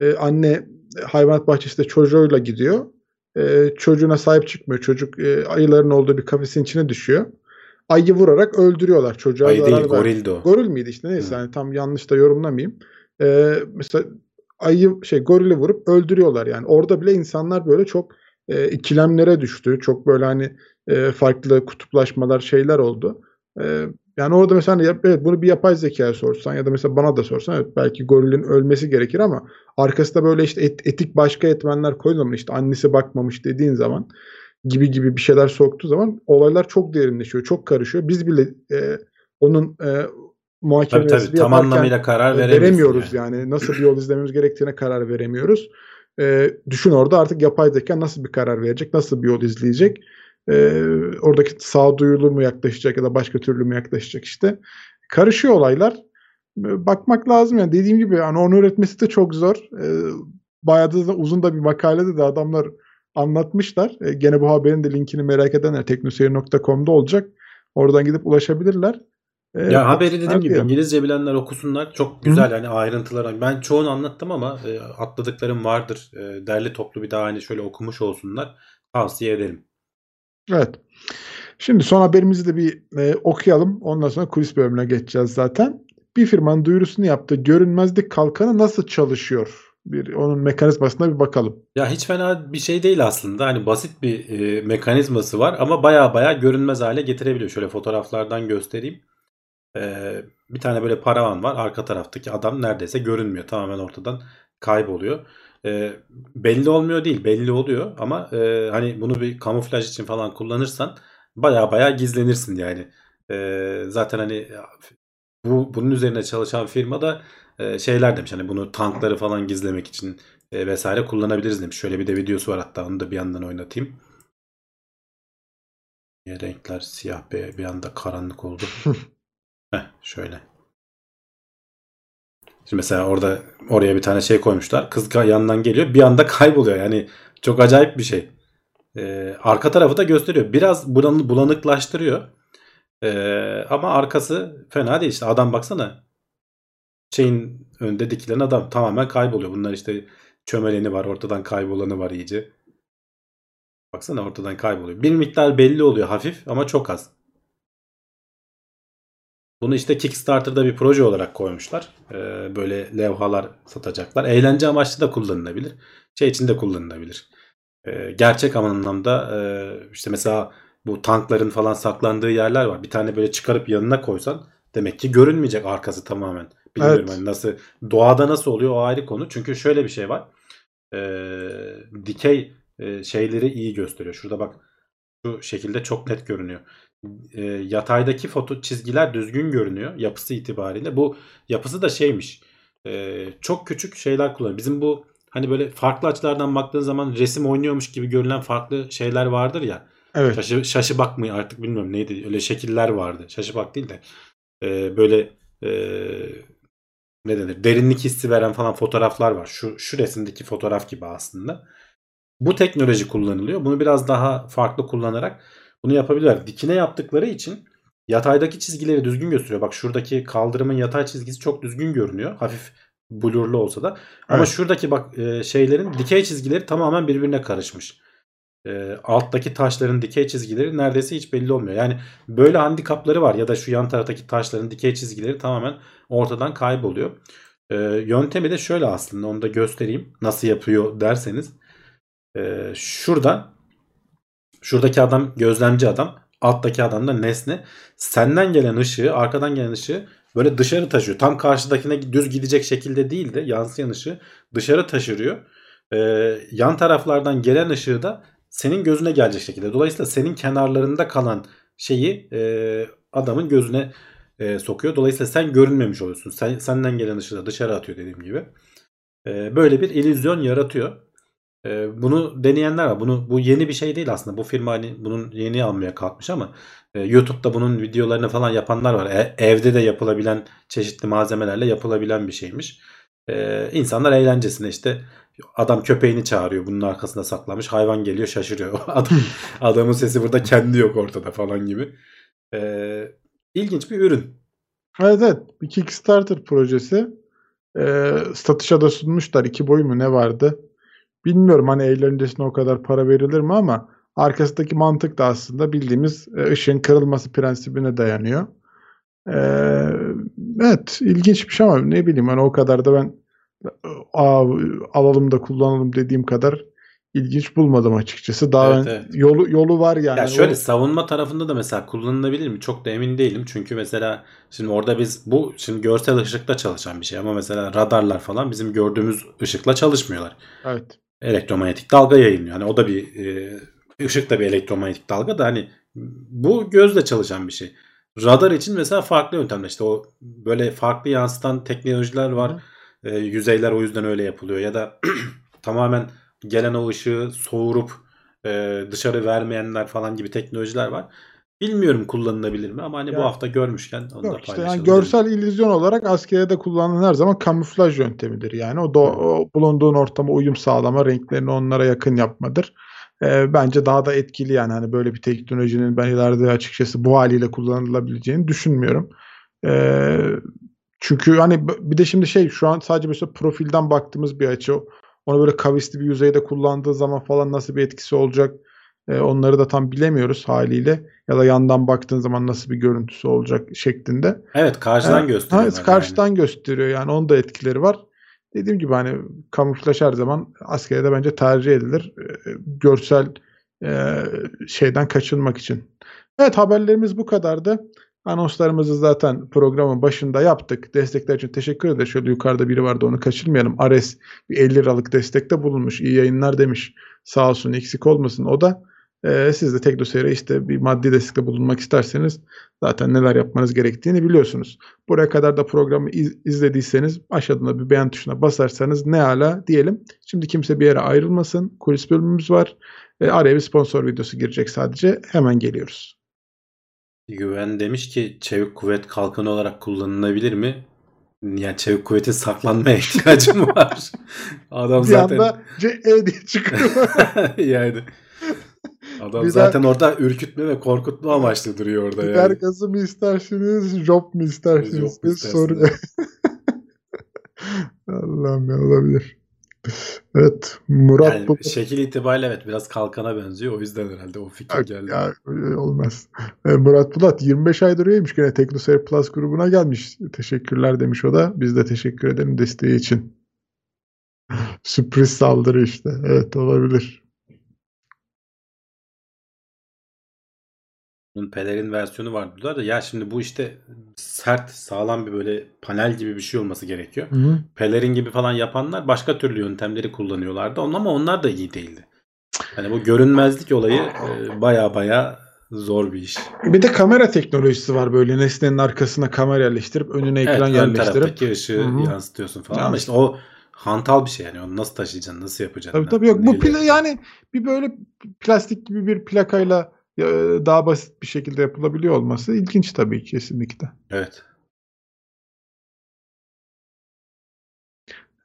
e, anne e, hayvanat bahçesinde çocuğuyla gidiyor. E, çocuğuna sahip çıkmıyor. Çocuk e, ayıların olduğu bir kafesin içine düşüyor. Ayı vurarak öldürüyorlar. Çocuğa Ayı değil gorildi o. Goril miydi işte neyse Hı. hani tam yanlış da yorumlamayayım. Ee, mesela ayı şey gorili vurup öldürüyorlar yani. Orada bile insanlar böyle çok e, ikilemlere düştü. Çok böyle hani e, farklı kutuplaşmalar şeyler oldu. E, yani orada mesela hani evet, bunu bir yapay zekaya sorsan ya da mesela bana da sorsan evet belki gorilin ölmesi gerekir ama arkasında böyle işte et- etik başka etmenler koyduğun zaman işte annesi bakmamış dediğin zaman gibi gibi bir şeyler soktuğu zaman olaylar çok derinleşiyor, çok karışıyor. Biz bile e, onun e, Tabii muhakemesini tabii tam yaparken anlamıyla karar e, veremiyoruz yani. yani. Nasıl bir yol izlememiz gerektiğine karar veremiyoruz. E, düşün orada artık yapay zeka nasıl bir karar verecek, nasıl bir yol izleyecek. E, oradaki sağduyulu mu yaklaşacak ya da başka türlü mü yaklaşacak işte. Karışıyor olaylar. E, bakmak lazım yani dediğim gibi yani onu üretmesi de çok zor. E, bayağı da uzun da bir makalede de adamlar anlatmışlar. E, gene bu haberin de linkini merak edenler teknoseyir.com'da olacak. Oradan gidip ulaşabilirler. E, Ya haberi dediğim gibi diyorum. İngilizce bilenler okusunlar. Çok güzel hani ayrıntılara. Ben çoğunu anlattım ama e, atladıklarım vardır. E, derli toplu bir daha hani şöyle okumuş olsunlar. Tavsiye ederim. Evet. Şimdi son haberimizi de bir e, okuyalım. Ondan sonra kulis bölümüne geçeceğiz zaten. Bir firmanın duyurusunu yaptığı görünmezlik kalkanı nasıl çalışıyor? Bir onun mekanizmasına bir bakalım. Ya hiç fena bir şey değil aslında. Hani basit bir e, mekanizması var ama baya baya görünmez hale getirebiliyor. Şöyle fotoğraflardan göstereyim. E, bir tane böyle paravan var. Arka taraftaki adam neredeyse görünmüyor. Tamamen ortadan kayboluyor. E, belli olmuyor değil. Belli oluyor ama e, hani bunu bir kamuflaj için falan kullanırsan baya baya gizlenirsin yani. E, zaten hani bu bunun üzerine çalışan firma da e, şeyler demiş. Hani bunu tankları falan gizlemek için e, vesaire kullanabiliriz demiş. Şöyle bir de videosu var hatta onu da bir yandan oynatayım. Ya renkler siyah bir, bir anda karanlık oldu. *laughs* Heh, şöyle. Şimdi mesela orada oraya bir tane şey koymuşlar. Kız yandan geliyor bir anda kayboluyor. Yani çok acayip bir şey. Ee, arka tarafı da gösteriyor. Biraz bulan- bulanıklaştırıyor. Ee, ama arkası fena değil. İşte adam baksana. Şeyin önünde dikilen adam tamamen kayboluyor. Bunlar işte çömeleni var. Ortadan kaybolanı var iyice. Baksana ortadan kayboluyor. Bir miktar belli oluyor hafif ama çok az. Bunu işte Kickstarter'da bir proje olarak koymuşlar. Ee, böyle levhalar satacaklar. Eğlence amaçlı da kullanılabilir. Şey için de kullanılabilir. Ee, gerçek anlamda e, işte mesela bu tankların falan saklandığı yerler var. Bir tane böyle çıkarıp yanına koysan demek ki görünmeyecek arkası tamamen. Bilmiyorum Evet. hani nasıl doğada nasıl oluyor o ayrı konu. Çünkü şöyle bir şey var. Ee, dikey e, şeyleri iyi gösteriyor. Şurada bak şu şekilde çok net görünüyor. E, yataydaki foto çizgiler düzgün görünüyor yapısı itibariyle. Bu yapısı da şeymiş. e, çok küçük şeyler kullanıyor. Bizim bu hani böyle farklı açılardan baktığın zaman resim oynuyormuş gibi görünen farklı şeyler vardır ya. Evet. Şaşı, şaşı bak mı artık bilmiyorum neydi. Öyle şekiller vardı. Şaşı bak değil de e, böyle e, ne denir derinlik hissi veren falan fotoğraflar var. Şu, şu resimdeki fotoğraf gibi aslında. Bu teknoloji kullanılıyor. Bunu biraz daha farklı kullanarak bunu yapabilirler. Dikine yaptıkları için yataydaki çizgileri düzgün gösteriyor. Bak şuradaki kaldırımın yatay çizgisi çok düzgün görünüyor. Hafif blurlu olsa da. Ama Evet. şuradaki bak e, şeylerin dikey çizgileri tamamen birbirine karışmış. E, alttaki taşların dikey çizgileri neredeyse hiç belli olmuyor. Yani böyle handikapları var ya da şu yan taraftaki taşların dikey çizgileri tamamen ortadan kayboluyor. E, yöntemi de şöyle aslında onu da göstereyim. Nasıl yapıyor derseniz. E, şurada şuradaki adam gözlemci adam alttaki adam da nesne. Senden gelen ışığı arkadan gelen ışığı böyle dışarı taşıyor. Tam karşıdakine düz gidecek şekilde değil de yansıyan ışığı dışarı taşırıyor. E, yan taraflardan gelen ışığı da senin gözüne gelecek şekilde. Dolayısıyla senin kenarlarında kalan şeyi e, adamın gözüne e, sokuyor. Dolayısıyla sen görünmemiş oluyorsun. Sen, senden gelen ışığı da dışarı atıyor dediğim gibi. E, böyle bir illüzyon yaratıyor. E, bunu deneyenler var. Bunu bu yeni bir şey değil aslında. Bu firma hani bunun yeni almaya kalkmış ama e, YouTube'da bunun videolarını falan yapanlar var. E, evde de yapılabilen çeşitli malzemelerle yapılabilen bir şeymiş. E, insanlar eğlencesine işte adam köpeğini çağırıyor. Bunun arkasında saklamış. Hayvan geliyor şaşırıyor. *laughs* Adam, adamın sesi burada kendi yok ortada falan gibi. E, ilginç bir ürün. Evet evet. Bir Kickstarter projesi. Ee, satışa da sunmuşlar. İki boy mu ne vardı? Bilmiyorum hani eğlencesine o kadar para verilir mi ama arkasındaki mantık da aslında bildiğimiz e, ışığın kırılması prensibine dayanıyor. Ee, evet ilginç bir şey ama ne bileyim hani o kadar da ben Aa, alalım da kullanalım dediğim kadar ilginç bulmadım açıkçası. Daha Evet, evet. yolu yolu var yani. Ya O- şöyle savunma tarafında da mesela kullanılabilir mi? Çok da emin değilim. Çünkü mesela şimdi orada biz bu şimdi görsel ışıkla çalışan bir şey ama mesela radarlar falan bizim gördüğümüz ışıkla çalışmıyorlar. evet. Elektromanyetik dalga yayınlıyor. Hani o da bir e, ışık da bir elektromanyetik dalga da hani bu gözle çalışan bir şey. Radar için mesela farklı yöntemler işte o böyle farklı yansıtan teknolojiler var. E, yüzeyler o yüzden öyle yapılıyor ya da *clears throat* tamamen gelen o ışığı soğurup e, dışarı vermeyenler falan gibi teknolojiler var. Bilmiyorum kullanılabilir mi ama hani bu Ya- hafta görmüşken onu da Yok işte paylaşalım. yani dedim. görsel illüzyon olarak askeriyede kullanılan her zaman kamuflaj yöntemidir. Yani o, da, o bulunduğun ortama uyum sağlama, renklerini onlara yakın yapmadır. Ee, bence daha da etkili yani hani böyle bir teknolojinin ben ileride açıkçası bu haliyle kullanılabileceğini düşünmüyorum. Ee, çünkü hani bir de şimdi şey şu an sadece mesela profilden baktığımız bir açı. Onu böyle kavisli bir yüzeyde kullandığı zaman falan nasıl bir etkisi olacak? Ee, onları da tam bilemiyoruz haliyle. Ya da yandan baktığın zaman nasıl bir görüntüsü olacak şeklinde. Evet karşıdan Ha, gösteriyorlar. Ha, karşıdan gösteriyor yani onun da etkileri var. Dediğim gibi hani kamuflaj her zaman askeriyede bence tercih edilir. Ee, görsel e, şeyden kaçınmak için. Evet haberlerimiz bu kadardı. Anonslarımızı zaten programın başında yaptık. Destekler için teşekkür ederiz. Şöyle yukarıda biri vardı onu kaçırmayalım. Ares bir 50 liralık destekte bulunmuş. İyi yayınlar demiş. Sağ olsun eksik olmasın o da. Ee, siz de Teknoseyir'e işte bir maddi destekte bulunmak isterseniz zaten neler yapmanız gerektiğini biliyorsunuz. Buraya kadar da programı iz- izlediyseniz aşağıdan da bir beğen tuşuna basarsanız ne ala diyelim. Şimdi kimse bir yere ayrılmasın. Kulis bölümümüz var. E, araya bir sponsor videosu girecek sadece. Hemen geliyoruz. Güven demiş ki çevik kuvvet kalkanı olarak kullanılabilir mi? Yani çevik kuvvetin saklanmaya *laughs* ihtiyacı mı var? *laughs* Adam Bir zaten anda CE diye çıkıyor. *laughs* yani adam Biber- zaten orada ürkütme ve korkutma amaçlı duruyor orada Biber yani. gazı mı istersiniz, job mu istersiniz? Job diye soruyor. *laughs* Allah'ım ya olabilir. Evet. Murat Yani Bulut- şekil itibariyle evet biraz kalkana benziyor. O yüzden herhalde o fikir Yok geldi. Ya, olmaz. E, Murat Bulat 25 aydır üyeymiş. Gene TeknoSeyir Plus grubuna gelmiş. Teşekkürler demiş o da. Biz de teşekkür edelim desteği için. *laughs* Sürpriz saldırı işte. Evet olabilir. Bunun pelerin versiyonu var diyorlar da ya şimdi bu işte sert sağlam bir böyle panel gibi bir şey olması gerekiyor. Pelerin gibi falan yapanlar başka türlü yöntemleri kullanıyorlardı. Ama onlar da iyi değildi. Hani bu görünmezlik olayı e, baya baya zor bir iş. Bir de kamera teknolojisi var böyle nesnenin arkasına kamera yerleştirip önüne ekran evet, ön yerleştirip. taraftaki ışığı Hı hı. yansıtıyorsun falan. Yani Ama işte o hantal bir şey yani. Onu nasıl taşıyacaksın, nasıl yapacaksın? Tabii tabii yok. Bu Neyle pla- yani bir böyle plastik gibi bir plakayla daha basit bir şekilde yapılabiliyor olması ilginç tabii kesinlikle. Evet.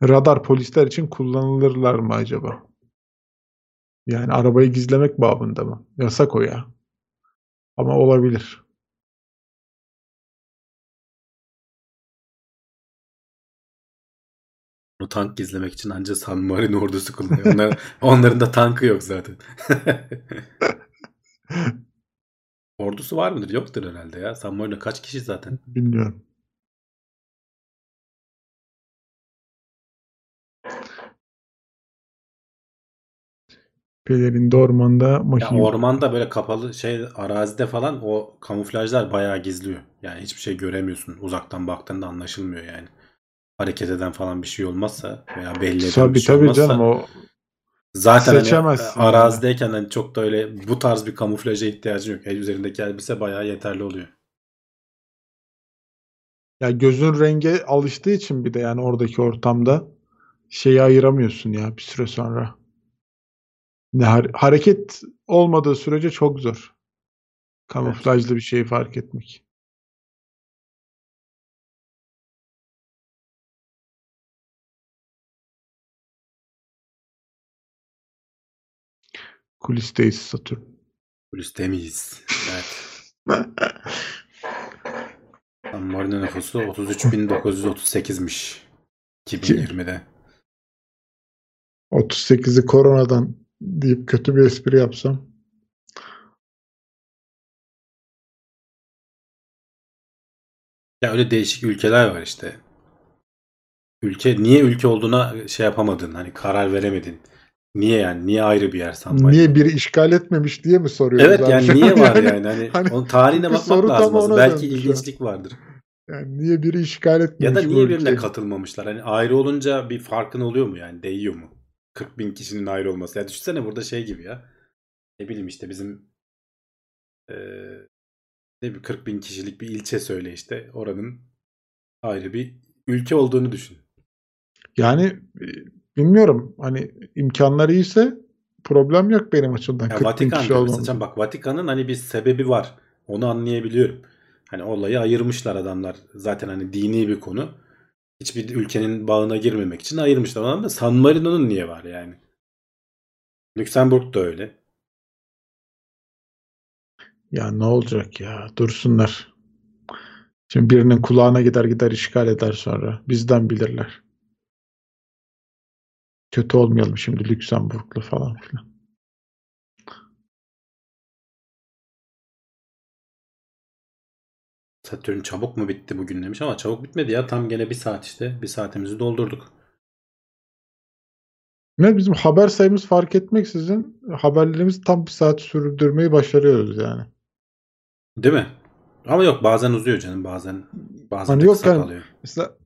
Radar polisler için kullanılırlar mı acaba? Yani arabayı gizlemek babında mı? Yasak o ya. Ama olabilir. Onu tank gizlemek için ancak San Marino ordusu kullanıyor. Onlar, onların da tankı yok zaten. *laughs* Ordusu var mıdır? Yoktur herhalde ya. Marino kaç kişi zaten? Bilmiyorum. Pelerinde ormanda Ya makine. ormanda böyle kapalı şey arazide falan o kamuflajlar bayağı gizliyor. Yani hiçbir şey göremiyorsun. Uzaktan baktığında anlaşılmıyor yani. Hareket eden falan bir şey olmazsa veya belli eden bir Tabii şey tabii olmazsa canım o zaten hani seçemezsin arazideyken hani çok da öyle bu tarz bir kamuflaja ihtiyacın yok. El üzerindeki elbise bayağı yeterli oluyor. ya gözün renge alıştığı için bir de yani oradaki ortamda şeyi ayıramıyorsun ya bir süre sonra. Ne har- hareket olmadığı sürece çok zor. Kamuflajlı bir şeyi fark etmek. Kulisteyiz Satürn. Polis temiz. Evet. *laughs* San Marino nüfusu 33.938'miş 2020'de. 38'i koronadan deyip kötü bir espri yapsam. Ya öyle değişik ülkeler var işte. Ülke niye ülke olduğuna şey yapamadın. Hani karar veremedin. Niye yani? Niye ayrı bir yer San Marino? Niye biri işgal etmemiş diye mi soruyoruz Evet abi? yani niye *laughs* var yani? Hani, hani onun tarihine bakmak lazım. Belki ilginçlik vardır. Yani niye biri işgal etmemiş Ya da niye birine ülkeyi? katılmamışlar? Hani ayrı olunca bir farkın oluyor mu yani? Değiyor mu? 40 bin kişinin ayrı olması. Ya düşünsene burada şey gibi ya. Ne bileyim işte bizim eee ne bir 40 bin kişilik bir ilçe söyle işte. Oranın ayrı bir ülke olduğunu düşün. Yani e, bilmiyorum. Hani imkanları iyiyse problem yok benim açımdan. Ya 40 bin Vatikan kişi mesela. Bak Vatikan'ın hani bir sebebi var. Onu anlayabiliyorum. Hani olayı ayırmışlar adamlar. Zaten hani dini bir konu. Hiçbir ülkenin bağına girmemek için ayırmışlar. Ama San Marino'nun niye var yani? Lüksemburg da öyle. Ya ne olacak ya? Dursunlar. Şimdi birinin kulağına gider gider işgal eder sonra. Bizden bilirler. Kötü olmayalım şimdi Lüksemburglu falan filan. Satürn çabuk mu bitti bugün demiş ama çabuk bitmedi ya. Tam gene bir saat işte. Bir saatimizi doldurduk. Ne bizim haber sayımız fark etmeksizin haberlerimizi tam bir saat sürdürmeyi başarıyoruz yani. Değil mi? Ama yok bazen uzuyor canım bazen. Bazen Hani yok yani- kalıyor. Mesela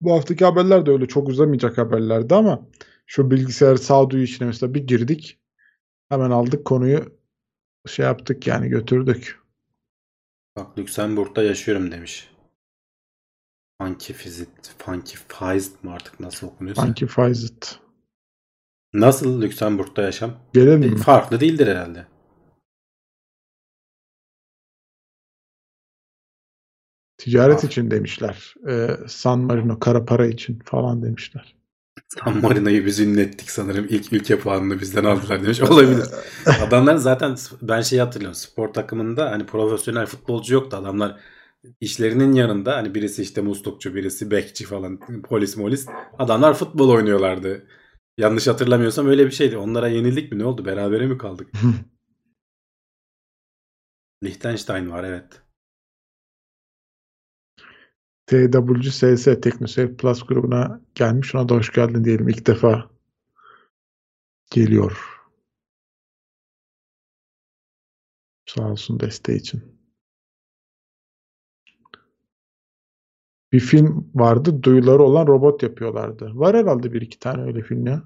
bu haftaki haberler de öyle çok uzamayacak haberlerdi ama şu bilgisayar sağduyu işine mesela bir girdik. Hemen aldık konuyu şey yaptık yani götürdük. Bak Lüksemburg'da yaşıyorum demiş. Funky Fizit, Funky Faizit mi artık nasıl okunuyorsa. Sanki Fayzit. Nasıl Lüksemburg'da yaşam? Gelelim E, mi? Farklı değildir herhalde. Ticaret Ah. için demişler. Ee, San Marino kara para için falan demişler. *laughs* San Marino'yu biz ünlettik sanırım. İlk ülke puanını bizden aldılar demiş. Olabilir. Adamlar zaten ben şey hatırlıyorum. Spor takımında hani profesyonel futbolcu yoktu. Adamlar işlerinin yanında hani birisi işte muslukçu, birisi bekçi falan, polis molis. Adamlar futbol oynuyorlardı. Yanlış hatırlamıyorsam öyle bir şeydi. Onlara yenildik mi ne oldu? Berabere mi kaldık? *laughs* Liechtenstein var evet. TWSS Teknoseyir Plus grubuna gelmiş. Ona da hoş geldin diyelim. İlk defa geliyor. Sağ olsun desteği için. Bir film vardı. Duyuları olan robot yapıyorlardı. Var herhalde bir iki tane öyle film ya.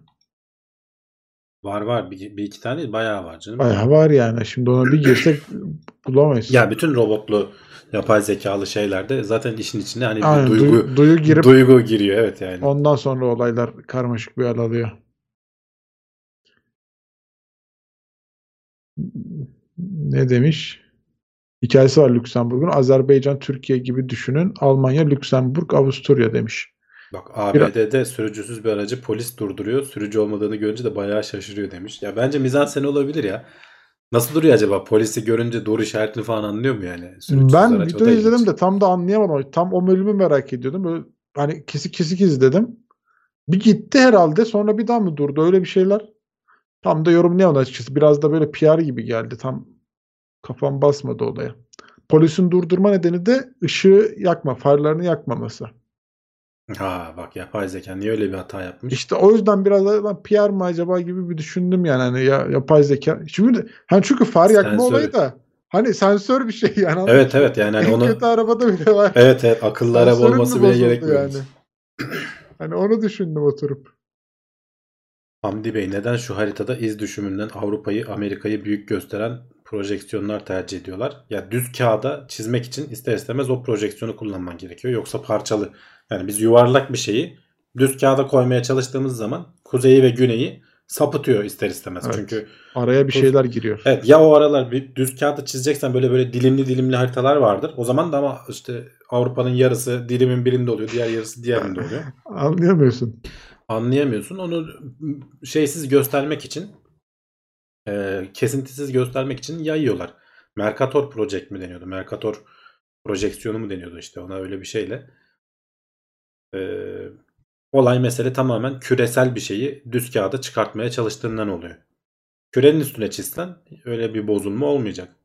Var var bir, bir iki tane bayağı var canım. Bayağı var yani. Şimdi ona bir girsek *clears throat* bulamayız. Ya bütün robotlu yapay zekalı şeylerde zaten işin içine hani bir Aynen, duygu duyu, duyu girip duygu giriyor evet yani. ondan sonra olaylar karmaşık bir hal alıyor. Ne demiş? Hikayesi var Lüksemburg'un. Azerbaycan, Türkiye gibi düşünün. Almanya, Lüksemburg, Avusturya demiş. Bak ABD'de sürücüsüz bir aracı polis durduruyor. Sürücü olmadığını görünce de bayağı şaşırıyor demiş. Ya bence mizansen olabilir ya. Nasıl duruyor acaba? Polisi görünce doğru işaretini falan anlıyor mu yani? Sürücüsüz Ben araç. O video da izledim de tam da anlayamadım. Tam o bölümü merak ediyordum. Böyle hani kesik kesik izledim. Bir gitti herhalde sonra bir daha mı durdu öyle bir şeyler. Tam da yorumlayamadım açıkçası. Biraz da böyle PR gibi geldi. Tam kafam basmadı olaya. Polisin durdurma nedeni de ışığı yakma, farlarını yakmaması. Ha bak yapay zeka niye öyle bir hata yapmış? İşte o yüzden biraz da PR mı acaba gibi bir düşündüm yani hani ya yapay zeka. Şimdi de- hani çünkü far yakma Sensör. olayı da hani sensör bir şey yani. Evet evet yani hani onu kötü arabada bile var. *laughs* evet evet akıllı araba olması bile gerekmiyor. yani? Hani onu düşündüm oturup. Hamdi Bey neden şu haritada iz düşümünden Avrupa'yı Amerika'yı büyük gösteren projeksiyonlar tercih ediyorlar? Ya düz kağıda çizmek için ister istemez o projeksiyonu kullanman gerekiyor. Yoksa parçalı. Yani biz yuvarlak bir şeyi düz kağıda koymaya çalıştığımız zaman kuzeyi ve güneyi sapıtıyor ister istemez. Evet. Çünkü Araya bir şeyler giriyor. evet ya o aralar bir düz kağıda çizeceksen böyle böyle dilimli dilimli haritalar vardır. O zaman da ama işte Avrupa'nın yarısı dilimin birinde oluyor. Diğer yarısı diğerinde oluyor. *laughs* Anlayamıyorsun. anlayamıyorsun. Onu şeysiz göstermek için e, kesintisiz göstermek için yayıyorlar. Mercator Project mi deniyordu? Mercator projeksiyonu mu deniyordu işte ona öyle bir şeyle. E, olay mesele tamamen küresel bir şeyi düz kağıda çıkartmaya çalıştığından oluyor. Kürenin üstüne çizsen öyle bir bozulma olmayacak.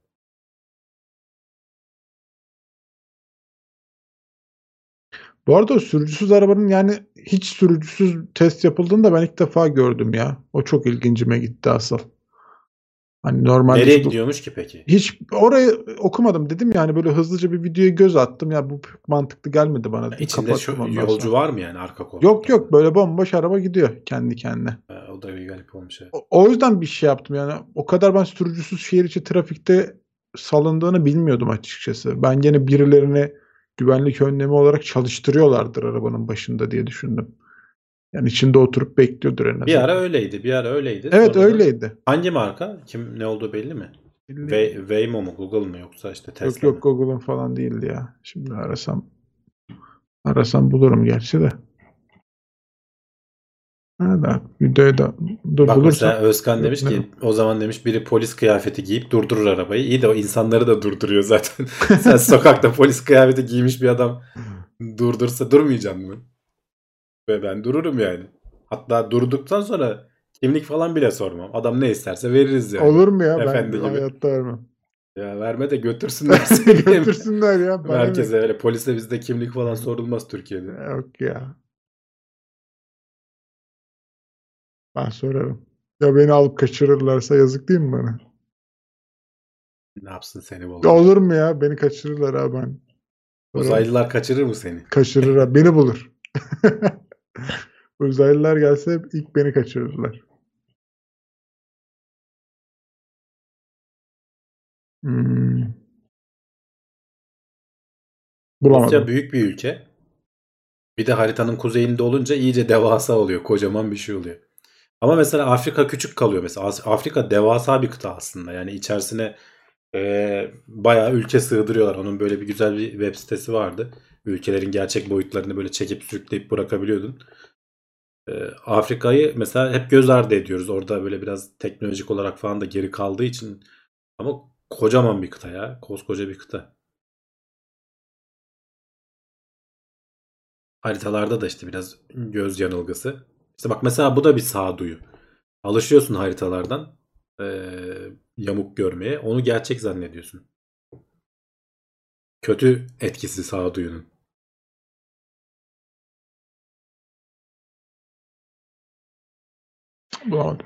Bu arada sürücüsüz arabanın yani hiç sürücüsüz test yapıldığını da ben ilk defa gördüm ya. O çok ilgincime gitti asıl. Hani normalde Nereye gidiyormuş ki peki? Hiç orayı okumadım dedim yani böyle hızlıca bir videoya göz attım ya bu mantıklı gelmedi bana. dedim. İçinde şu, yolcu sonra. var mı yani arka koltukta? Yok yok böyle bomboş araba gidiyor kendi kendine. Ha, o da bir garip olmuş. evet. O, o yüzden bir şey yaptım yani o kadar ben sürücüsüz şehir içi trafikte salındığını bilmiyordum açıkçası. Ben gene birilerini güvenlik önlemi olarak çalıştırıyorlardır arabanın başında diye düşündüm. Yani içinde oturup bekliyordur en azından. Bir ara öyleydi. Bir ara öyleydi. Evet Sonra öyleydi. Hangi marka? Kim ne olduğu belli mi? Ve, Waymo mu? Google mu? Yoksa işte Tesla Yok yok? Google'ın falan değildi ya. Şimdi arasam arasam bulurum gerçi de. Ha da videoyu da dur Bak bulursam. mesela Özkan demiş ki o zaman demiş biri polis kıyafeti giyip durdurur arabayı. İyi de o insanları da durduruyor zaten. *laughs* Sen *laughs* sokakta polis kıyafeti giymiş bir adam durdursa durmayacak mı? Ve ben dururum yani. Hatta durduktan sonra kimlik falan bile sormam. Adam ne isterse veririz yani. Olur mu ya? Efendi ben gibi. hayatta vermem. Ya verme de götürsünler *laughs* seni. Götürsünler ya. ne? Merkeze öyle polise bizde kimlik falan sorulmaz Türkiye'de. Yok ya. Ben sorarım. Ya beni alıp kaçırırlarsa yazık değil mi bana? Ne yapsın seni bulur? olur mu ya? Beni kaçırırlar ha ben. Uzaylılar kaçırır mı seni? Kaçırır ha. Beni bulur. *laughs* *laughs* Uzaylılar gelse ilk beni kaçırırlar. Hmm. Bulamadım. büyük bir ülke. Bir de haritanın kuzeyinde olunca iyice devasa oluyor. Kocaman bir şey oluyor. Ama mesela Afrika küçük kalıyor mesela. Afrika devasa bir kıta aslında. Yani içerisine e, bayağı ülke sığdırıyorlar. Onun böyle bir güzel bir web sitesi vardı. Ülkelerin gerçek boyutlarını böyle çekip sürükleyip bırakabiliyordun. E, Afrika'yı mesela hep göz ardı ediyoruz. Orada böyle biraz teknolojik olarak falan da geri kaldığı için. Ama kocaman bir kıta ya. Koskoca bir kıta. Haritalarda da işte biraz göz yanılgısı. İşte bak mesela bu da bir sağduyu. Alışıyorsun haritalardan eee, yamuk görmeye. Onu gerçek zannediyorsun. Kötü etkisi sağduyunun. Bulamadım.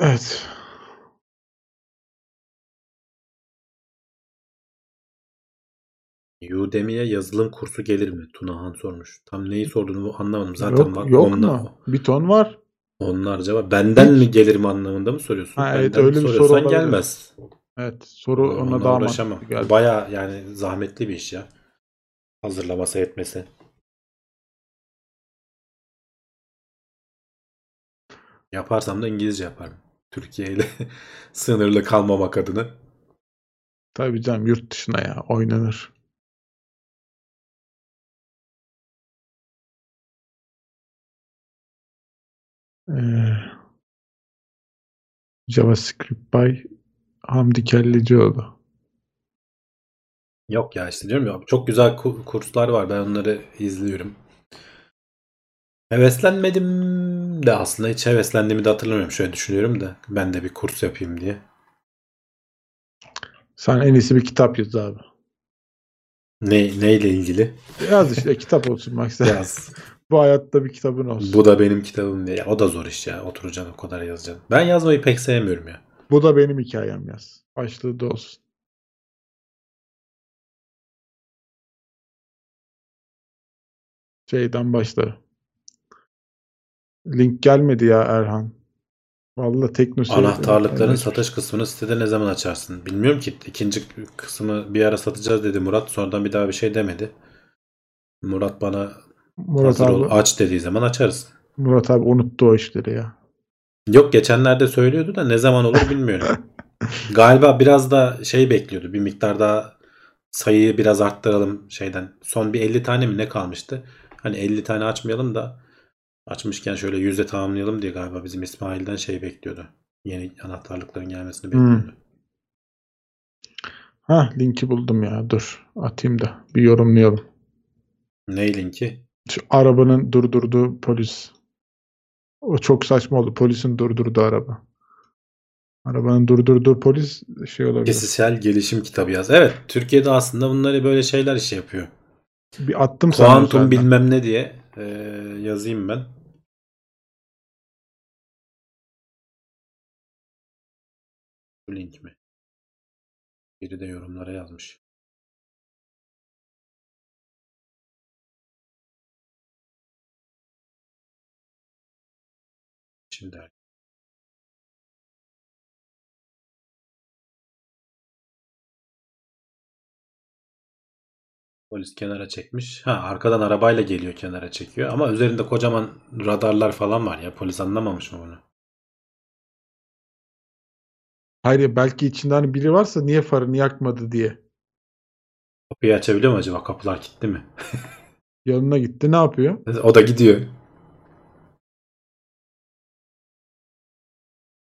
Evet. Udemy'ye yazılım kursu gelir mi? Tunahan sormuş. Tam neyi sorduğunu anlamadım. Zaten Yok, var. yok onla- mu? Bir ton var. Onlarca var. Benden mi gelir mi anlamında mı soruyorsun? Ha, evet, Benden öyle bir soru olabilir. gelmez. Evet. Soru ona Onunla daha uğraşamam. Baya yani zahmetli bir iş ya. Hazırlaması etmesi. Yaparsam da İngilizce yaparım. Türkiye ile *laughs* sınırlı kalmamak adına. Tabii canım yurt dışına ya oynanır. Ee, JavaScript by Hamdi Kellecioğlu. Yok ya işte diyorum ya çok güzel kurslar var ben onları izliyorum. Heveslenmedim de aslında hiç heveslendiğimi de hatırlamıyorum. Şöyle düşünüyorum da ben de bir kurs yapayım diye. Sen en iyisi bir kitap yaz abi. Ne neyle ilgili? Yaz işte kitap olsun maksat. Yaz. *laughs* Bu hayatta bir kitabın olsun. Bu da benim kitabım diye. Ya, o da zor iş ya. Oturacaksın o kadar yazacaksın. Ben yazmayı pek sevmiyorum ya. Bu da benim hikayem yaz. Başlığı da olsun. Şeyden başla. Link gelmedi ya Erhan. Vallahi teknosu. Anahtarlıkların Evet. satış kısmını sitede ne zaman açarsın? Bilmiyorum ki. İkinci kısmı bir ara satacağız dedi Murat. Sonradan bir daha bir şey demedi. Murat bana Murat hazır ol abi, aç dediği zaman açarız. Murat abi unuttu o işleri ya. Yok geçenlerde söylüyordu da ne zaman olur bilmiyorum. *laughs* Galiba biraz da şey bekliyordu. Bir miktar daha sayıyı biraz arttıralım şeyden. Son bir 50 tane mi ne kalmıştı? Hani 50 tane açmayalım da açmışken şöyle yüzde tamamlayalım diye galiba bizim İsmail'den şey bekliyordu. Yeni anahtarlıkların gelmesini Hmm. bekliyordu. Ha linki buldum ya. Dur atayım da bir yorumlayalım. Ne linki? Şu arabanın durdurduğu polis. O çok saçma oldu. Polisin durdurduğu araba. Arabanın durdurduğu polis şey olabilir. Kişisel gelişim kitabı yaz. Evet Türkiye'de aslında bunları böyle şeyler işi yapıyor. Bir attım sana Kuantum bilmem ne diye e, yazayım ben. Link mi? Biri de yorumlara yazmış. Şimdi Polis kenara çekmiş. Ha arkadan arabayla geliyor kenara çekiyor. Ama üzerinde kocaman radarlar falan var ya. Polis anlamamış mı bunu? Hayır belki içinde hani biri varsa niye farını yakmadı diye. Kapıyı açabiliyor mu acaba? Kapılar kilitli mi? *laughs* Yanına gitti ne yapıyor? O da gidiyor.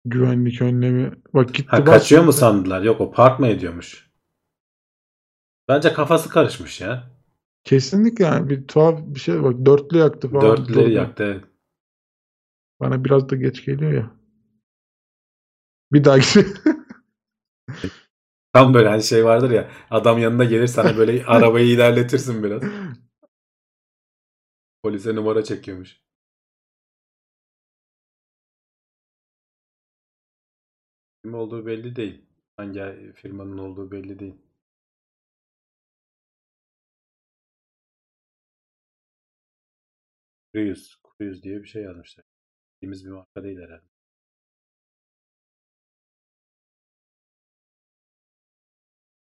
Güvenlik önlemi. Bak gitti Ha kaçıyor mu sandılar? Yok o park mı ediyormuş? Bence kafası karışmış ya. Kesinlikle yani bir tuhaf bir şey. Bak dörtlü yaktı falan. Doğru. yaktı. evet. Bana biraz da geç geliyor ya. Bir daha gidiyor. *laughs* Tam böyle hani şey vardır ya. Adam yanına gelir sana böyle *laughs* arabayı ilerletirsin biraz. Polise numara çekiyormuş. Kim olduğu belli değil. Hangi firmanın olduğu belli değil. Cruise. Cruise diye bir şey yazmışlar. Bildiğimiz bir marka değil herhalde.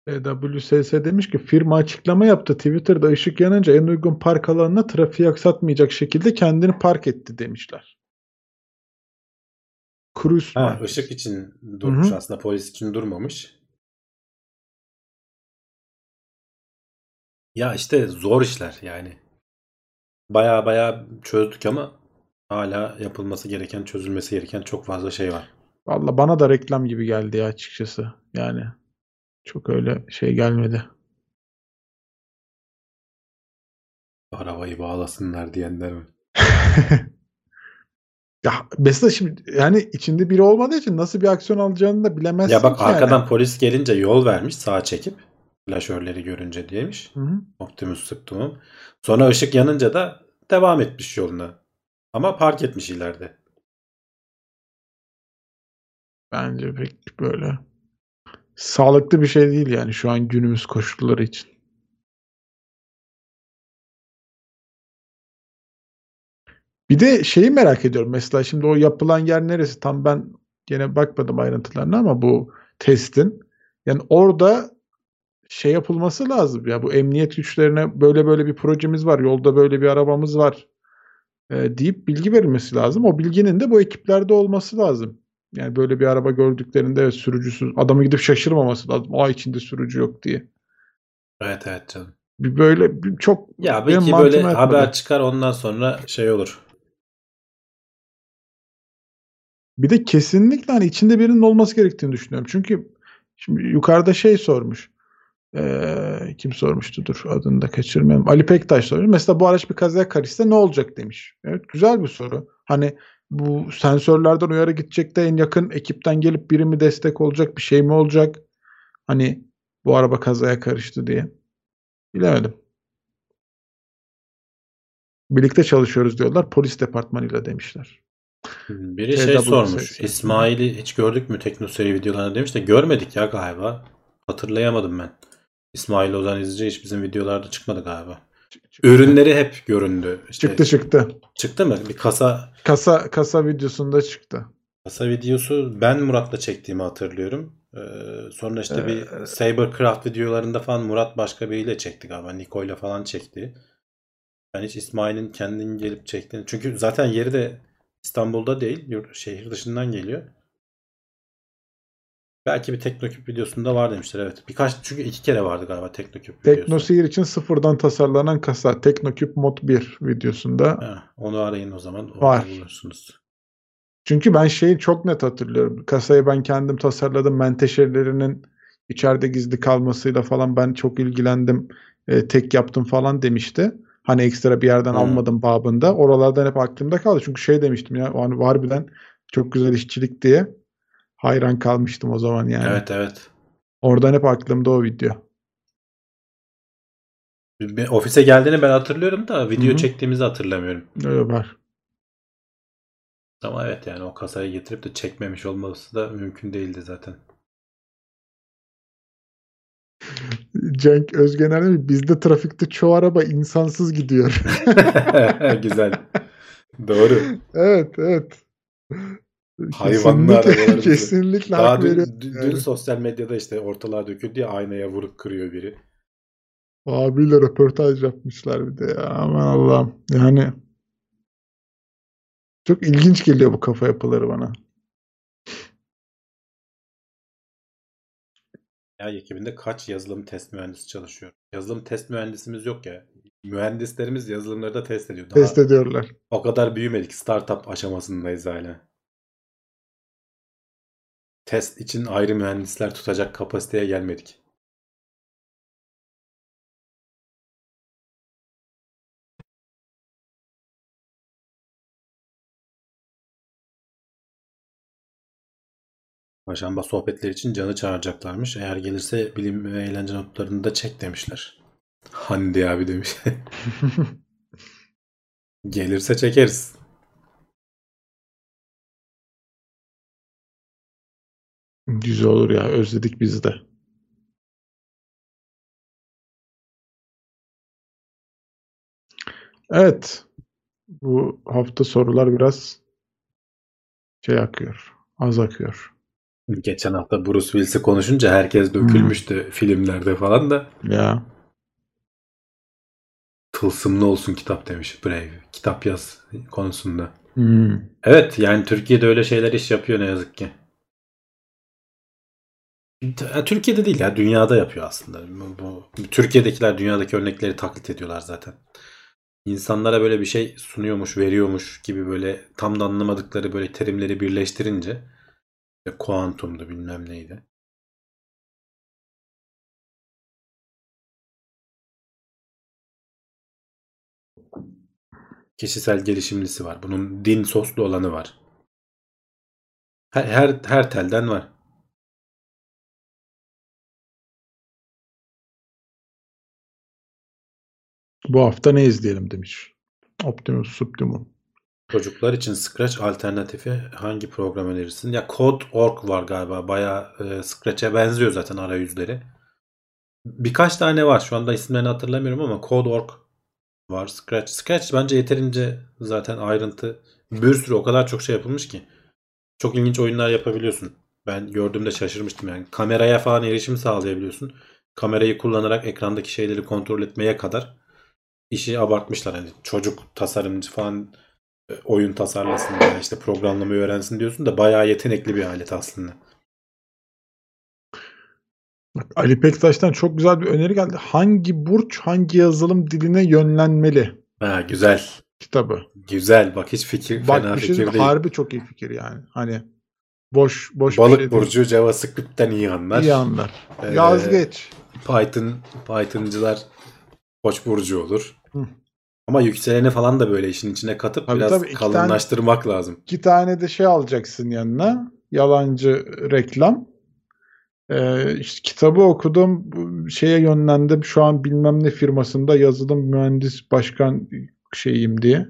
EWSS demiş ki firma açıklama yaptı. Twitter'da ışık yanınca en uygun park alanına trafiği aksatmayacak şekilde kendini park etti demişler. Cruise Ha, market. ışık için durmuş Hı hı. aslında polis için durmamış. Ya işte zor işler yani. Baya baya çözdük ama hala yapılması gereken, çözülmesi gereken çok fazla şey var. Valla bana da reklam gibi geldi ya açıkçası. Yani çok öyle şey gelmedi. Arabayı bağlasınlar diyenler var. *laughs* Ya mesela şimdi yani içinde biri olmadığı için nasıl bir aksiyon alacağını da bilemezsin Ya bak ki yani. arkadan polis gelince yol vermiş sağa çekip flaşörleri görünce diyemiş. Hı hı. Optimus. Sonra ışık yanınca da devam etmiş yoluna. Ama park etmiş ileride. Bence pek böyle sağlıklı bir şey değil yani şu an günümüz koşulları için. Bir de şeyi merak ediyorum. Mesela şimdi o yapılan yer neresi? Tam ben gene bakmadım ayrıntılarına ama bu testin yani orada şey yapılması lazım ya bu emniyet güçlerine böyle böyle bir projemiz var, yolda böyle bir arabamız var e, deyip bilgi verilmesi lazım. O bilginin de bu ekiplerde olması lazım. Yani böyle bir araba gördüklerinde evet, sürücüsüz adamı gidip şaşırmaması lazım. Aa içinde sürücü yok diye. Evet evet canım. Bir böyle bir çok Ya belki böyle yatmadı. haber çıkar ondan sonra şey olur. Bir de kesinlikle hani içinde birinin olması gerektiğini düşünüyorum. Çünkü şimdi yukarıda şey sormuş. Ee, kim sormuştu? Dur adını da kaçırmayayım. Ali Pektaş sormuş. Mesela bu araç bir kazaya karışsa ne olacak demiş. Evet güzel bir soru. Hani bu sensörlerden uyarı gidecek de en yakın ekipten gelip biri mi destek olacak bir şey mi olacak? Hani bu araba kazaya karıştı diye. Bilemedim. Birlikte çalışıyoruz diyorlar. Polis departmanıyla demişler. Biri TW şey sormuş. İsmail'i hiç gördük mü TeknoSeri videolarında demiş de görmedik ya galiba. Hatırlayamadım ben. İsmail Ozan İzci hiç bizim videolarda çıkmadı galiba. Ürünleri hep göründü. İşte Çıktı çıktı. Çıktı mı? Bir kasa Kasa kasa videosunda çıktı. kasa videosu ben Murat'la çektiğimi hatırlıyorum. Ee, sonra işte bir Ee, Sabercraft videolarında falan Murat başka biriyle çekti galiba. Niko'yla falan çekti. Ben hiç İsmail'in kendin gelip çektiğini. Çünkü zaten yeri de İstanbul'da değil. Şehir dışından geliyor. Belki bir Teknoküp videosunda var demişler evet. Birkaç çünkü iki kere vardı galiba Teknoküp videosu. Teknoseyir için sıfırdan tasarlanan kasa Teknoküp Mod 1 videosunda. Ha, onu arayın o zaman. Var. bulursunuz. Çünkü ben şeyi çok net hatırlıyorum. Kasayı ben kendim tasarladım. Menteşelerinin içeride gizli kalmasıyla falan ben çok ilgilendim. E, tek yaptım falan demişti. Hani ekstra bir yerden Hmm. almadım babında. Oralardan hep aklımda kaldı. Çünkü şey demiştim ya o an harbiden çok güzel işçilik diye hayran kalmıştım o zaman yani. Evet evet. Oradan hep aklımda o video. Ofise geldiğini ben hatırlıyorum da video Hı hı. çektiğimizi hatırlamıyorum. Öyle var. Ama evet yani o kasayı getirip de çekmemiş olması da mümkün değildi zaten. Cenk Özgener bizde trafikte çoğu araba insansız gidiyor. *laughs* Güzel. Doğru. evet evet. Hayvanlı Kesinlikle, kesinlikle Daha hak dün, veriyorum. dün, dün yani. sosyal medyada işte ortalığa döküldü ya aynaya vurup kırıyor biri. Abiyle röportaj yapmışlar bir de ya. Aman Allah'ım. Yani çok ilginç geliyor bu kafa yapıları bana. Ya ekibinde kaç yazılım test mühendisi çalışıyor? Yazılım test mühendisimiz yok ya. Mühendislerimiz yazılımları da test ediyor. Daha Test ediyorlar. o kadar büyümedik. Startup aşamasındayız hala. Test için ayrı mühendisler tutacak kapasiteye gelmedik. Çarşamba sohbetler için canı çağıracaklarmış. Eğer gelirse bilim ve eğlence notlarını da çek demişler. Hande abi demiş. *laughs* Gelirse çekeriz. Güzel olur ya. Özledik biz de. Evet. Bu hafta sorular biraz şey akıyor. Az akıyor. Geçen hafta Bruce Willis'i konuşunca herkes dökülmüştü filmlerde falan da. Ya. Tılsımlı olsun kitap demiş Brave. Kitap yaz konusunda. Hmm. Evet yani Türkiye'de öyle şeyler iş yapıyor ne yazık ki. Türkiye'de değil ya dünyada yapıyor aslında. Bu- Türkiye'dekiler dünyadaki örnekleri taklit ediyorlar zaten. İnsanlara böyle bir şey sunuyormuş, veriyormuş gibi böyle tam da anlamadıkları böyle terimleri birleştirince işte kuantumdu bilmem neydi. Kişisel gelişimlisi var. Bunun din soslu olanı var. Her, her, her telden var. Bu hafta ne izleyelim demiş. Optimus Subtimum. Çocuklar için Scratch alternatifi hangi program önerirsin? Ya Code.org var galiba. Bayağı e, Scratch'e benziyor zaten arayüzleri. Birkaç tane var. Şu anda isimlerini hatırlamıyorum ama Code.org var. Scratch. Scratch bence yeterince zaten ayrıntı. Bir sürü o kadar çok şey yapılmış ki. Çok ilginç oyunlar yapabiliyorsun. Ben gördüğümde şaşırmıştım yani. Kameraya falan erişim sağlayabiliyorsun. Kamerayı kullanarak ekrandaki şeyleri kontrol etmeye kadar işi abartmışlar. Hani çocuk tasarımcı falan e, oyun tasarlasın veya işte programlamayı öğrensin diyorsun da bayağı yetenekli bir alet aslında. Ali Pektaş'tan çok güzel bir öneri geldi. Hangi burç hangi yazılım diline yönlenmeli? Ha güzel. kitabı. Güzel bak hiç fikir Bak fena bir şey fikir değil. harbi çok iyi fikir yani. Hani boş boş bir Balık şey değil. burcu JavaScript'ten iyi anlar. İyi anlar. Ee, Yaz geç. Python Python'cılar Koç burcu olur. Hı. Ama yükseleni falan da böyle işin içine katıp Tabii, biraz tabii, iki tane- kalınlaştırmak lazım. İki tane de şey alacaksın yanına. Yalancı reklam. Ee, işte kitabı okudum. Şeye yönlendim. Şu an bilmem ne firmasında yazılım mühendis başkan şeyim diye.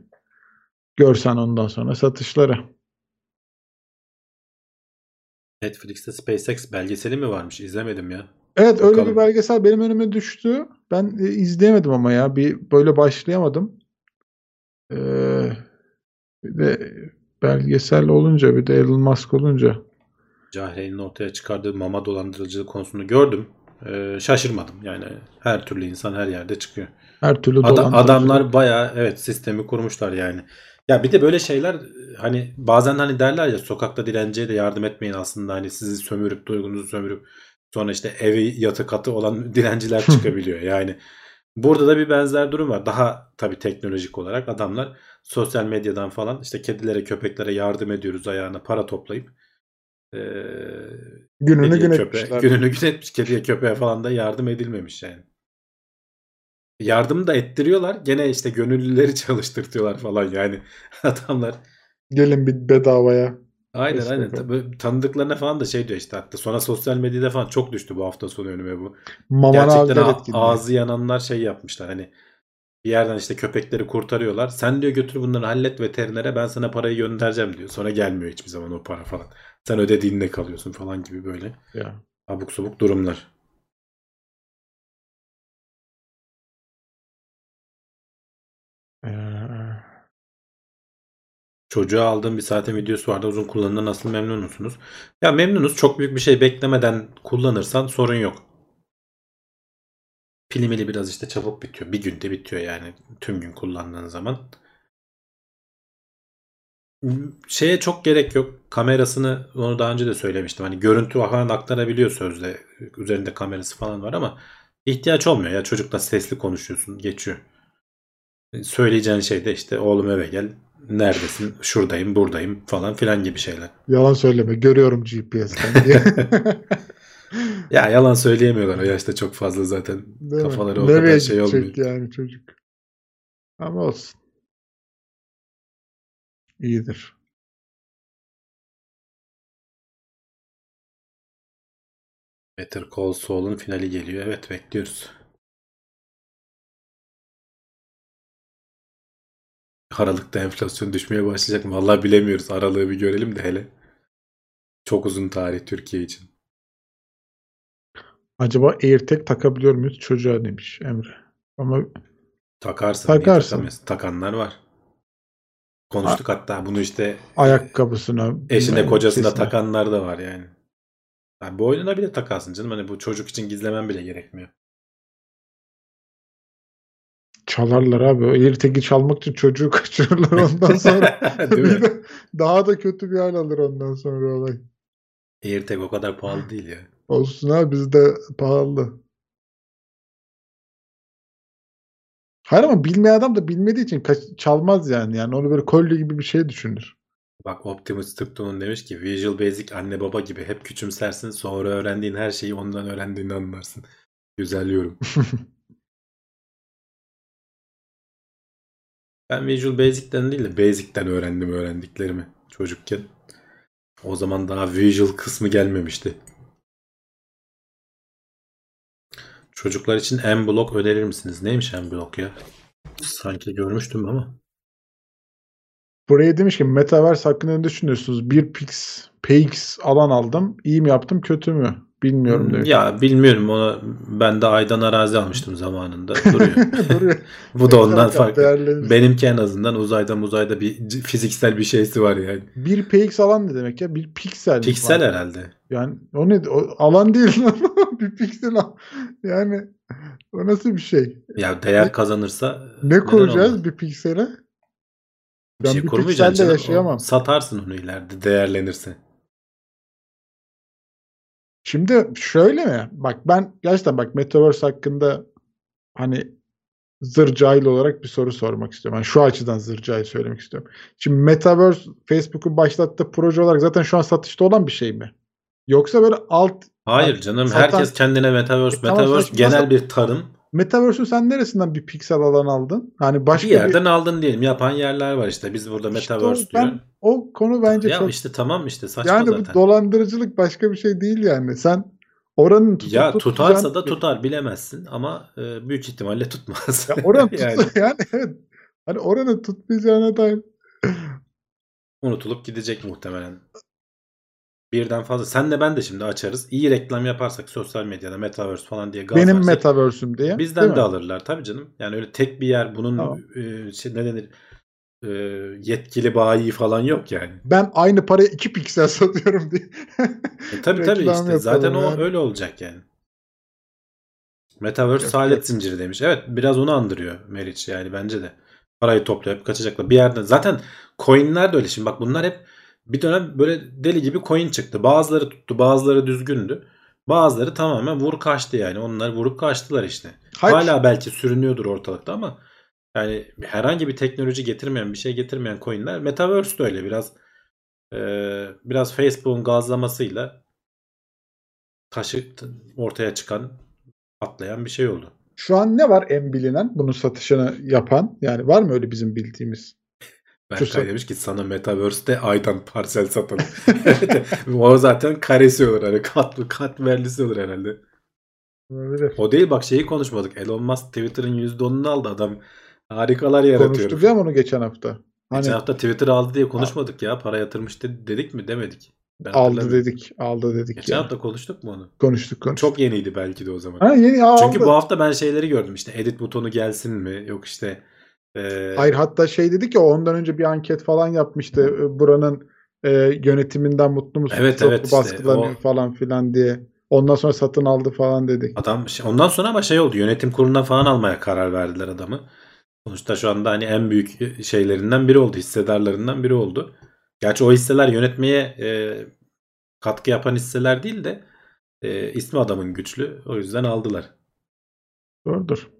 Görsen ondan sonra satışları. Netflix'te SpaceX belgeseli mi varmış? İzlemedim ya. Evet öyle Bakalım. bir belgesel benim önüme düştü. Ben e, izleyemedim ama ya. Bir böyle başlayamadım. Ee, bir de belgesel olunca bir de Elon Musk olunca Cahreyn'in ortaya çıkardığı mama dolandırıcılığı konusunu gördüm. Ee, şaşırmadım. Yani her türlü insan her yerde çıkıyor. her türlü dolandırıcılık. adamlar bayağı evet sistemi kurmuşlar yani. Ya bir de böyle şeyler hani bazen hani derler ya sokakta dilenciye de yardım etmeyin aslında hani sizi sömürüp duygunuzu sömürüp sonra işte evi yatı katı olan *laughs* dilenciler çıkabiliyor. Yani burada da bir benzer durum var. Daha tabii teknolojik olarak adamlar sosyal medyadan falan işte kedilere köpeklere yardım ediyoruz ayağına para toplayıp eee gününü gün köpeğe- etmişler. gününü gün etmiş. Kediye köpeğe falan da yardım edilmemiş yani. Yardım da ettiriyorlar. Gene işte gönüllüleri *laughs* çalıştırtıyorlar falan yani. *laughs* Adamlar Gelin bir bedavaya. Aynen Destek aynen. Tabii tanıdıklarına falan da şey diyor işte hatta sonra sosyal medyada falan çok düştü bu hafta sonu önüme bu. Maman Gerçekten a- ağzı yananlar şey yapmışlar hani bir yerden işte köpekleri kurtarıyorlar. Sen diyor götür bunları hallet veterinere ben sana parayı göndereceğim diyor. Sonra gelmiyor hiçbir zaman o para falan. Sen ödediğinde kalıyorsun falan gibi böyle Ya. abuk subuk durumlar. Çocuğa aldığım bir saatin videosu vardı. Uzun kullanımda nasıl memnun musunuz? Ya memnunuz. Çok büyük bir şey beklemeden kullanırsan sorun yok. Pilimili biraz işte çabuk bitiyor. Bir günde bitiyor yani tüm gün kullandığın zaman. Şeye çok gerek yok. Kamerasını onu daha önce de söylemiştim. Hani görüntü falan aktarabiliyor sözde. Üzerinde kamerası falan var ama ihtiyaç olmuyor ya. Çocukla sesli konuşuyorsun. Geçiyor. Söyleyeceğin şey de işte oğlum eve gel. Neredesin? Şuradayım, buradayım falan filan gibi şeyler. yalan söyleme. Görüyorum GPS'ten diye. *laughs* Ya yalan söyleyemiyorlar o yaşta çok fazla zaten. Değil mi? Kafaları o Nereye kadar şey olmuyor. yani çocuk? Ama olsun. İyidir. Better Call Saul'un finali geliyor. Evet bekliyoruz. Aralıkta enflasyon düşmeye başlayacak mı? Vallahi bilemiyoruz. Aralığı bir görelim de hele. Çok uzun tarih Türkiye için. Acaba AirTag takabiliyor muyuz çocuğa demiş Emre. Ama Takarsın. Takarsın. Takanlar var. Konuştuk hatta bunu işte ayakkabısına, eşine kocasına sesine. takanlar da var yani. yani boynuna bile takarsın canım. Hani bu çocuk için gizlemen bile gerekmiyor. Çalarlar abi. AirTag'i çalmak için çocuğu *laughs* kaçırırlar ondan sonra. *laughs* Değil mi? Daha da kötü bir hal alır ondan sonra olay. AirTag o kadar pahalı değil ya. Olsun abi bizde pahalı. Hayır ama bilmeyen adam da bilmediği için kaç- çalmaz yani. Yani onu böyle kolye gibi bir şey düşünür. Bak Optimus Tıpton'un demiş ki Visual Basic anne baba gibi hep küçümsersin sonra öğrendiğin her şeyi ondan öğrendiğini anlarsın. Güzel yorum. *laughs* Ben Visual Basic'ten değil de Basic'ten öğrendim öğrendiklerimi çocukken. O zaman daha Visual kısmı gelmemişti. Çocuklar için M-Block önerir misiniz? Neymiş M-Block ya? Sanki görmüştüm ama. Buraya demiş ki Metaverse hakkında ne düşünüyorsunuz? Bir pix, PX alan aldım. İyi mi yaptım kötü mü? Bilmiyorum. Hmm, Ya bilmiyorum ona ben de aydan arazi almıştım zamanında. Duruyor. *laughs* Duruyor. Bu da ondan farklı. Benimki en azından uzayda uzayda bir fiziksel bir şeysi var yani. Bir PX alan ne demek ya? Bir piksel. Piksel herhalde. Yani o ne? O alan değil lan. *laughs* bir piksel al. Yani o nasıl bir şey? Ya değer kazanırsa Ne neden kuracağız olmaz? bir piksele? Bir Ben şey bir pikselle canım. O- yaşayamam. Satarsın onu ileride değerlenirse. Şimdi şöyle mi? Bak ben gerçekten bak Metaverse hakkında hani zır cahil olarak bir soru sormak istiyorum. Yani şu açıdan zır cahil söylemek istiyorum. Şimdi Metaverse Facebook'un başlattığı proje olarak zaten şu an satışta olan bir şey mi? Yoksa böyle alt Hayır canım zaten- herkes kendine metaverse E, tamam, metaverse saçma genel bir tarım. Metaverse'ü sen neresinden bir piksel alan aldın? Hani başka Bir yerden aldın diyelim. Yapan yerler var işte. Biz burada İşte metaverse ben- diyor. O konu bence Ya çok işte tamam işte saçma yani zaten. bu dolandırıcılık başka bir şey değil yani. Sen oranın tutup ya tutarsa tutacağın- da tutar bilemezsin ama e, büyük ihtimalle tutmaz. Ya oranın *laughs* tutsa yani *laughs* yani. evet. Hani oranın tutmayacağına dair. unutulup gidecek muhtemelen. Birden fazla. Sen de ben de şimdi açarız. İyi reklam yaparsak sosyal medyada metaverse falan diye gaz Benim versek, metaverse'üm diye. bizden de mi? alırlar tabii canım. Yani öyle tek bir yer bunun Tamam. e, şey, ne denir e, yetkili bayi falan yok yani. Ben aynı paraya 2 piksel *laughs* satıyorum diye. E, tabii tabii işte zaten yapalım o yani. öyle olacak yani. Metaverse Yok, saadet yok. zinciri demiş. Evet biraz onu andırıyor Meriç yani bence de. Parayı toplayıp kaçacaklar. Bir yerden zaten coinler de öyle şimdi bak bunlar hep bir dönem böyle deli gibi coin çıktı. Bazıları tuttu bazıları düzgündü. Bazıları tamamen vur kaçtı yani. Onlar vurup kaçtılar işte. Hayır. Hala belki sürünüyordur ortalıkta ama yani herhangi bir teknoloji getirmeyen bir şey getirmeyen coinler Metaverse de öyle biraz e, biraz Facebook'un gazlamasıyla taşı ortaya çıkan patlayan bir şey oldu. Şu an ne var en bilinen bunun satışını yapan? Yani var mı öyle bizim bildiğimiz? Berkay Şu- demiş ki sana Metaverse'de aydan parsel satalım. *laughs* O zaten karesi olur. Hani kat, katmerlisi olur herhalde. Öyle O değil bak şeyi konuşmadık. Elon Musk Twitter'ın %10'unu aldı adam. Harikalar yaratıyor. konuştuk ya bunu geçen hafta. Hani Geçen hafta Twitter aldı diye konuşmadık ya. Para yatırmış de- dedik mi demedik. Ben aldı dedik. Aldı dedik Geçen ya. hafta konuştuk mu onu? Konuştuk konuştuk. Çok yeniydi belki de o zaman. Ha, yeni aldı. Çünkü bu hafta ben şeyleri gördüm işte edit butonu gelsin mi? Yok işte e, Hayır hatta şey dedik ya ondan önce bir anket falan yapmıştı. e, Buranın e, yönetiminden mutlu musun? Evet, Çok evet işte, baskılanıyor o- falan filan diye. Ondan sonra satın aldı falan dedik. adam şey- ondan sonra ama şey oldu yönetim kurulundan falan almaya karar verdiler adamı. Sonuçta şu anda hani en büyük şeylerinden biri oldu. Hissedarlarından biri oldu. Gerçi o hisseler yönetmeye e, katkı yapan hisseler değil de e, ismi adamın güçlü. O yüzden aldılar. Doğrudur.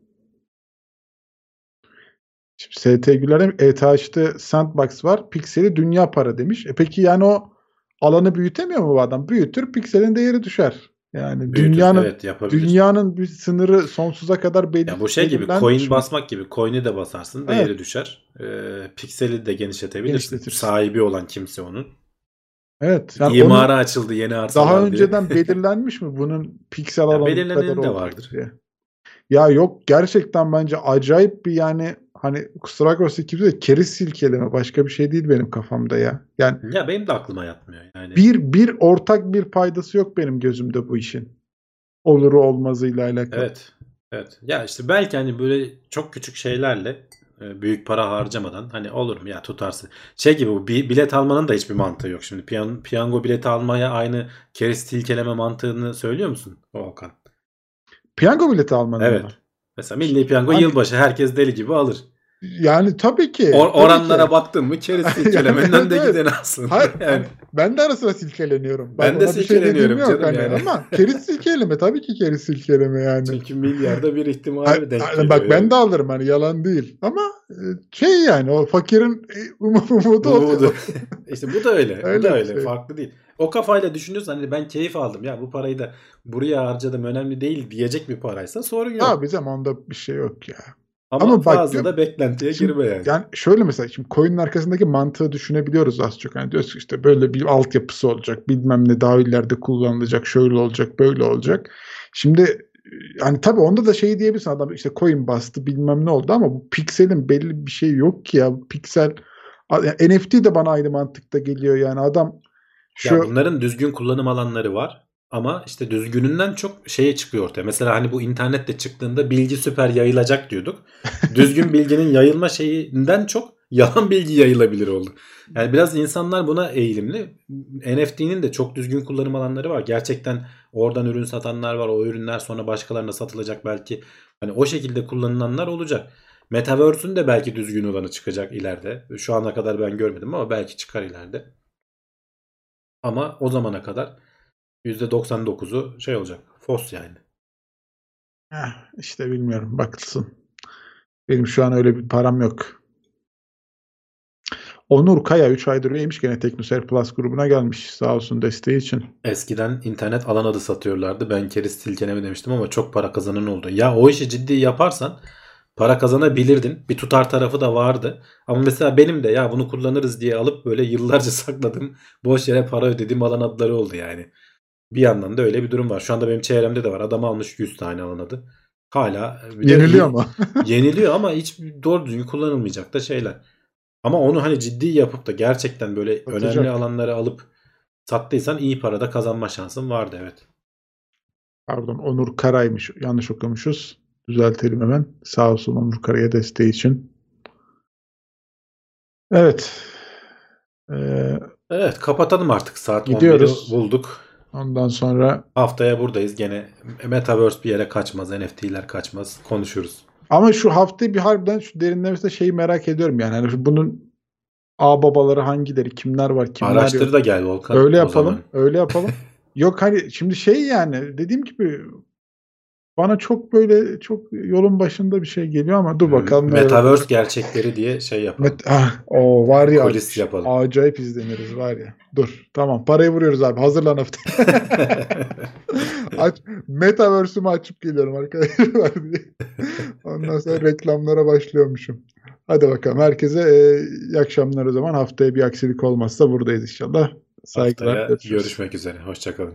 Şimdi ST Güler'e ETH'de Sandbox var. Pikseli dünya para demiş. E peki yani o alanı büyütemiyor mu bu adam? Büyütür pikselin değeri düşer. Yani Büyütür, dünyanın evet yapabilir. dünyanın bir sınırı sonsuza kadar belli. Ya bu şey gibi coin mi? basmak gibi. Coin'i de basarsın Evet. değeri düşer. Ee, pikseli de genişletebilirsin. Sahibi olan kimse onun. Evet. Yani İmara açıldı yeni arsalar daha diye. önceden *laughs* belirlenmiş mi bunun piksel alanı kadar de vardır. diye. Ya yok gerçekten bence acayip bir yani hani kusura bakmasın kimse de keriz silkeleme başka bir şey değil benim kafamda ya. Yani Ya benim de aklıma yatmıyor yani. bir bir ortak bir paydası yok benim gözümde bu işin. Oluru olmazıyla alakalı. Evet. Evet. Ya işte belki hani böyle çok küçük şeylerle e, büyük para harcamadan hani olur mu ya tutarsın. Şey gibi bu bi- bilet almanın da hiçbir mantığı yok. Şimdi piyan, piyango bileti almaya aynı keriz tilkeleme mantığını söylüyor musun Volkan? Piyango bileti almanın Evet. mı? Mesela milli piyango Hani- yılbaşı herkes deli gibi alır. Yani tabii ki. Or- oranlara ki. baktın mı *laughs* keriz silkelemenin önde evet. gideni aslında. Hayır, *laughs* yani. Ben de ara sıra silkeleniyorum. Ben de ona bir şey silkeleniyorum yok canım hani. yani. Ama keriz silkeleme tabii ki keriz silkeleme yani. Çünkü milyarda bir ihtimali Ay- denk geliyor. bak ben de alırım hani yalan değil. Ama e, şey yani o fakirin e, um- *laughs* umudu Umudu. işte bu da öyle. bu Öyle da bir öyle. şey. Farklı değil. O kafayla düşünüyorsan hani ben keyif aldım ya bu parayı da buraya harcadım önemli değil diyecek bir paraysa sorun yok. Abi bizim onda bir şey yok ya. ama, ama bak fazla diyorum- da beklentiye Şimdi- girme yani. Yani şöyle mesela şimdi coin'in arkasındaki mantığı düşünebiliyoruz az çok. Hani diyoruz ki işte böyle bir altyapısı olacak. Bilmem ne daha ileride kullanılacak. Şöyle olacak böyle olacak. Şimdi hani tabii onda da şey diyebilirsin adam işte coin bastı bilmem ne oldu ama bu pikselin belli bir şey yok ki ya. Piksel yani NFT de bana aynı mantıkta geliyor yani adam şu Ya bunların düzgün kullanım alanları var. Ama işte düzgününden çok şeye çıkıyor ortaya. Mesela hani bu internette çıktığında bilgi süper yayılacak diyorduk. *laughs* Düzgün bilginin yayılma şeyinden çok yalan bilgi yayılabilir oldu. Yani biraz insanlar buna eğilimli. NFT'nin de çok düzgün kullanım alanları var. Gerçekten oradan ürün satanlar var. O ürünler sonra başkalarına satılacak belki. Hani o şekilde kullanılanlar olacak. Metaverse'ün de belki düzgün olanı çıkacak ileride. Şu ana kadar ben görmedim ama belki çıkar ileride. Ama o zamana kadar %99'u şey olacak. Fos yani. Heh, işte bilmiyorum bakılsın. Benim şu an öyle bir param yok. Onur Kaya 3 aydır üyeymiş gene Teknoser Plus grubuna gelmiş. Sağ olsun desteği için. Eskiden internet alan adı satıyorlardı. Ben keriz silkeleme demiştim ama çok para kazanan oldu. Ya o işi ciddi yaparsan para kazanabilirdin. Bir tutar tarafı da vardı. Ama mesela benim de ya bunu kullanırız diye alıp böyle yıllarca *laughs* sakladım. Boş yere para ödediğim alan adları oldu yani. Bir yandan da öyle bir durum var. Şu anda benim çevremde de var. Adam almış 100 tane alan adı. Hala Yeniliyor mu? *laughs* yeniliyor ama hiç doğru düzgün kullanılmayacak da şeyler. Ama onu hani ciddi yapıp da gerçekten böyle Satacak. önemli alanları alıp sattıysan iyi parada kazanma şansın vardı evet. Pardon Onur Karay'mış. Yanlış okumuşuz. Düzeltelim hemen. Sağ olsun Onur Karay'a desteği için. Evet. Ee, Evet kapatalım artık saat Gidiyoruz. 11'i bulduk. ondan sonra Haftaya buradayız gene. Metaverse bir yere kaçmaz. NFT'ler kaçmaz. Konuşuruz. ama şu haftayı bir harbiden şu derinlemesine şeyi merak ediyorum yani. Hani bunun A babaları hangileri, kimler var, kimler yok. Araştır da gel Volkan. Öyle yapalım. zaman. Öyle yapalım. *laughs* Yok hani şimdi şey yani dediğim gibi bana çok böyle çok yolun başında bir şey geliyor ama dur bakalım. Metaverse gerçekleri diye şey yapalım. Met ah, o var ya. Kulis yapalım. Acayip izleniriz var ya. Dur. Tamam. Parayı vuruyoruz abi. Hazırlan hafta. *laughs* Aç, Metaverse'ümü açıp geliyorum arkadaşlar diye. *laughs* Ondan sonra reklamlara başlıyormuşum. Hadi bakalım. Herkese e, iyi akşamlar o zaman. Haftaya bir aksilik olmazsa buradayız inşallah. Saygılar. Haftaya görüşürüz. görüşmek üzere. Hoşçakalın.